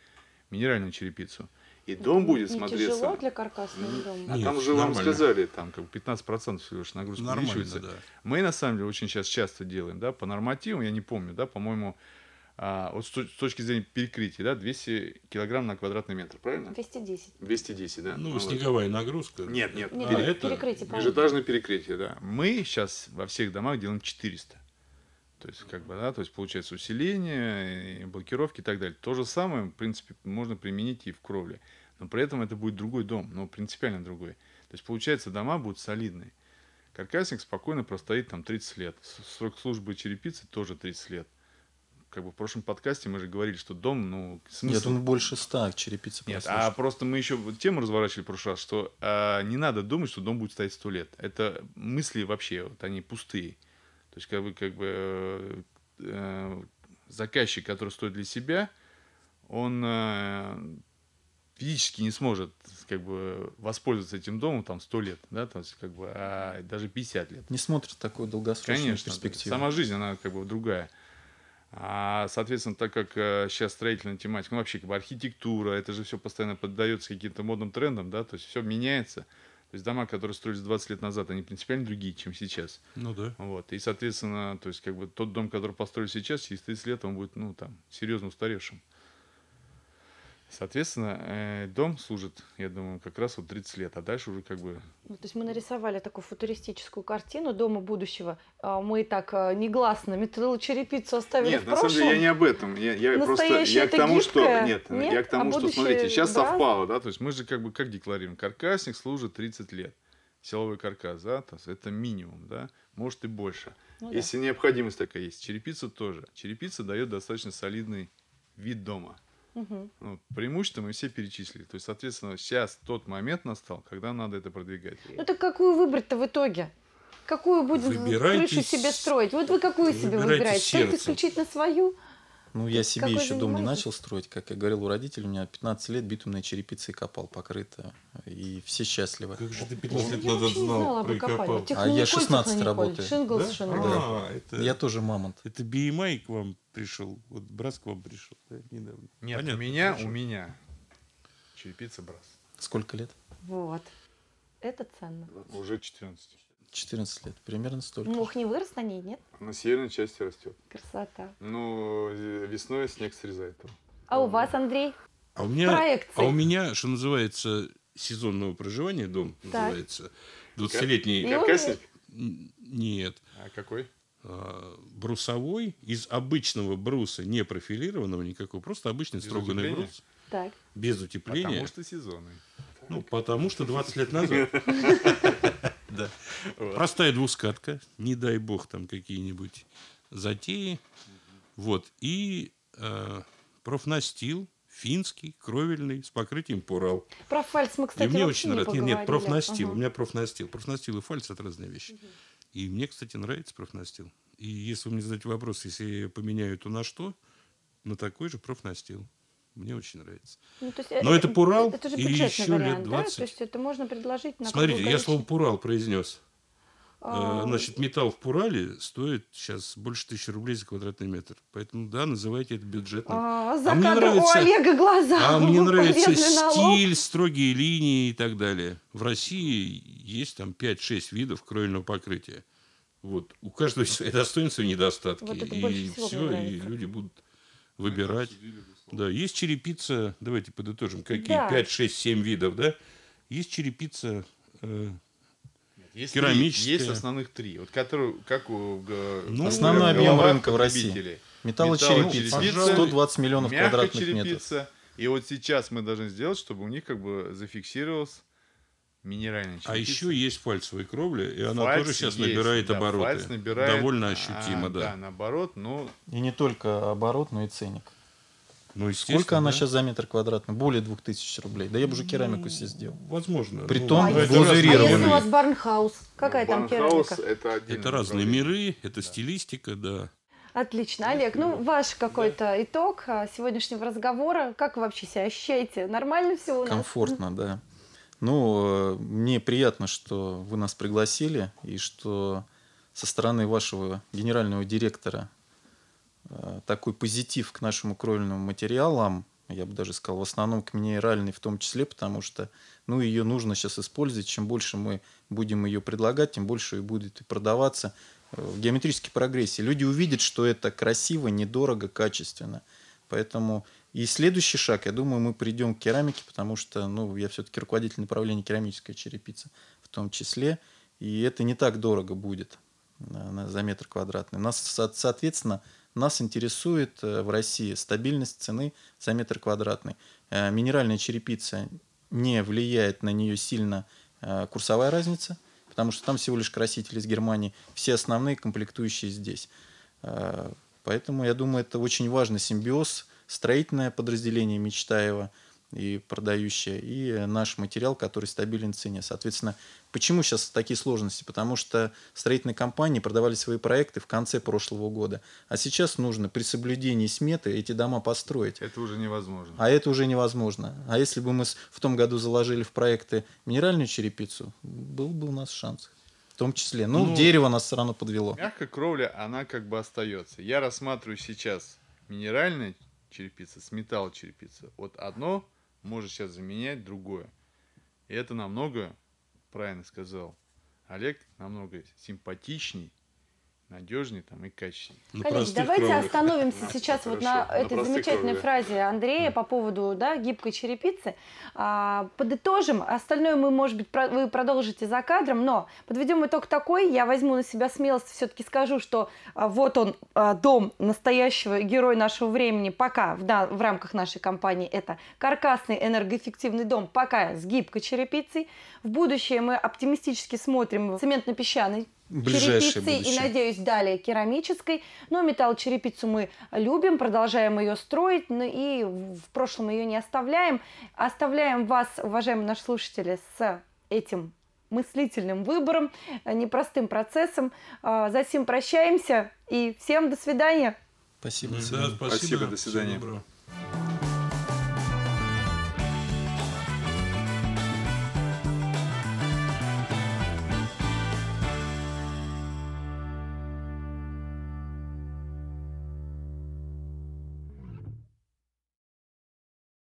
минеральную черепицу. И дом будет не смотреться. тяжело для каркасного дома? А Нет, там нормально. вам сказали, там как бы 15% всего лишь нагрузка нормально, увеличивается. Да. Мы на самом деле очень сейчас часто делаем, да, по нормативам, я не помню, да, по-моему, а, вот с, с точки зрения перекрытия, да, 200 килограмм на квадратный метр, правильно? 210. 210, да. Ну, ну снеговая вот. нагрузка. Нет, нет, нет а, это перекрытие. Межэтажное перекрытие, да. Мы сейчас во всех домах делаем 400. То есть, как бы, да, то есть получается усиление, блокировки и так далее. То же самое, в принципе, можно применить и в кровле но при этом это будет другой дом, но принципиально другой. То есть, получается, дома будут солидные. Каркасник спокойно простоит там 30 лет. Срок службы черепицы тоже 30 лет. Как бы в прошлом подкасте мы же говорили, что дом, ну, смысл... Нет, он больше 100 черепицы Нет, а просто мы еще тему разворачивали в прошлый раз, что а, не надо думать, что дом будет стоять 100 лет. Это мысли вообще, вот они пустые. То есть, как бы, как бы э, э, заказчик, который стоит для себя, он э, физически не сможет как бы воспользоваться этим домом там сто лет, да, то есть как бы, а даже 50 лет. Не смотрит такую долгосрочную Конечно, перспективу. Сама жизнь, она как бы другая. А, соответственно, так как э, сейчас строительная тематика, ну вообще как бы архитектура, это же все постоянно поддается каким-то модным трендам, да, то есть все меняется. То есть дома, которые строились 20 лет назад, они принципиально другие, чем сейчас. Ну да. Вот. И, соответственно, то есть как бы тот дом, который построили сейчас, через 30 лет он будет, ну, там, серьезно устаревшим. Соответственно, э, дом служит, я думаю, как раз вот 30 лет, а дальше уже как бы... Ну, то есть мы нарисовали такую футуристическую картину дома будущего. А мы так э, негласно металлочерепицу оставили Нет, в на самом деле я не об этом. Я, я просто я к тому, что нет, нет, я к тому, а что смотрите, сейчас брас? совпало, да, то есть мы же как бы как декларируем, каркасник служит 30 лет, силовой каркас, да, то есть это минимум, да, может и больше. Ну да. Если необходимость такая есть, черепица тоже. Черепица дает достаточно солидный вид дома. Мгм. Ну, преимущества мы все перечислили. То есть, соответственно, сейчас тот момент настал, когда надо это продвигать. Ну так какую выбрать-то в итоге? Какую будем Выбирайте крышу себе строить? Вот вы какую себе выбираете? Стоит сердцем. исключительно свою? Ну, я себе еще дом не начал строить. Как я говорил у родителей, у меня 15 лет битумной черепицей копал, покрыто. И все счастливы. Как же ты 15 лет Я назад знал, прикопал? Технониколь, А я 16 технониколь, работаю. Шинглс, Да? шинглс. А, это, Я тоже мамонт. это BMI к вам пришел, вот Брас к вам пришел, да, недавно. Нет, Понятно, у меня, хорошо. у меня черепица брас. Сколько лет? Вот. Это ценно. Уже 14. 14 лет. Примерно столько. Мох не вырос на ней, нет? На северной части растет. Красота. Ну, э, весной снег срезает. его. А у вас, Андрей? А у меня, Проекции. а у меня, что называется, сезонного проживания дом называется. 20-летний. И он- Каркасник? Н- Нет. А какой? а, брусовой из обычного бруса, не профилированного никакого, просто обычный Без строганный утепления? брус, Так. без утепления. Потому что сезонный. Ну, потому что 20 лет назад. Да. Простая двускатка, не дай бог там какие-нибудь затеи. Вот. И э, профнастил финский, кровельный, с покрытием пурал. Про фальц мы, кстати, и мне очень не нравится. Нет, нет, профнастил. Ага. У меня профнастил. Профнастил и фальц это разные вещи. И мне, кстати, нравится профнастил. И если вы мне задаете вопрос, если я поменяю то на что, на такой же профнастил. Мне очень нравится. Ну, то есть, Но это Пурал, Это же и еще лет вариант, да? 20. То есть это можно предложить на Смотрите, я слово Пурал произнес. А, Э, Значит, металл в Пурале стоит сейчас больше тысячи рублей за квадратный метр. Поэтому, да, называйте это бюджетным. а, за А мне кадром у нравится- Олега глаза. А мне нравится стиль, строгие линии и так далее. В России есть там 5-6 видов кровельного покрытия. Вот. У каждого свои достоинства и недостатки. Вот это и все, мне и нравится. люди будут выбирать. Да, есть черепица, давайте подытожим, какие Да. 5, 6, 7 видов, да? Есть черепица э, Есть Керамическая. три- Есть основных три. Вот которые, как у Ну, Основной объем голова рынка в России. Металлочерепица. Металлочерепица, 120 миллионов квадратных метров. Мягкочерепица. И вот сейчас мы должны сделать, чтобы у них как бы зафиксировалась минеральная черепица. А еще есть фальцевая кровля, и она Фальц тоже сейчас есть, набирает да, обороты. фальц набирает, Довольно а, ощутимо, да. Да, наоборот, но И не только оборот, но и ценник. Ну, Сколько она да. сейчас за метр квадратный? Более 2000 рублей. Да я бы уже керамику себе сделал. Возможно. Притом Ну, а глазурированный. если у вас барнхаус? Какая там Барнхаус керамика? это Это разные миры, это стилистика, да. Отлично. Олег, ну ваш какой-то итог а, сегодняшнего разговора. Как вы вообще себя ощущаете? Нормально все у нас? Комфортно, да. Ну, э, мне приятно, что вы нас пригласили, и что со стороны вашего генерального директора такой позитив к нашим кровельным материалам, я бы даже сказал, в основном к минеральной в том числе, потому что ну, ее нужно сейчас использовать. Чем больше мы будем ее предлагать, тем больше и будет и продаваться э, в геометрической прогрессии. Люди увидят, что это красиво, недорого, качественно. Поэтому и следующий шаг, я думаю, мы придем к керамике, потому что ну, я все-таки руководитель направления керамическая черепица в том числе. И это не так дорого будет на- за метр квадратный. Нас, со- соответственно, нас интересует э, в России стабильность цены за метр квадратный. Э, Минеральная черепица не влияет на нее сильно э, курсовая разница, потому что там всего лишь красители из Германии, все основные комплектующие здесь. Поэтому, я думаю, это очень важный симбиоз, строительное подразделение Мечтаева и продающая, и наш материал, который стабилен в цене. Соответственно, почему сейчас такие сложности? Потому что строительные компании продавали свои проекты в конце прошлого года, а сейчас нужно при соблюдении сметы эти дома построить. Это уже невозможно. А это уже невозможно. А если бы мы в том году заложили в проекты минеральную черепицу, был бы у нас шанс. В том числе. Ну, ну дерево нас все равно подвело. Мягкая кровля, она как бы остается. Я рассматриваю сейчас минеральная черепица с металл черепица. Вот одно может сейчас заменять другое. И это намного, правильно сказал Олег, намного симпатичней надежнее там и качественнее. Коллеги, давайте кровлях. остановимся на, сейчас вот на, на этой замечательной кровлях. фразе Андрея по поводу да, гибкой черепицы. А, подытожим, остальное мы, может быть, про, вы продолжите за кадром, но подведем итог такой, я возьму на себя смелость, все-таки скажу, что а, вот он, а, дом настоящего героя нашего времени, пока в, да, в рамках нашей компании это каркасный энергоэффективный дом, пока с гибкой черепицей. В будущее мы оптимистически смотрим цементно-песчаный черепицей будущее. и, надеюсь, далее керамической. Но металлочерепицу мы любим, продолжаем ее строить, но и в прошлом ее не оставляем. Оставляем вас, уважаемые наши слушатели, с этим мыслительным выбором, непростым процессом. А, за сим прощаемся и всем до свидания. Спасибо. Да, спасибо. спасибо. До свидания. Всего доброго.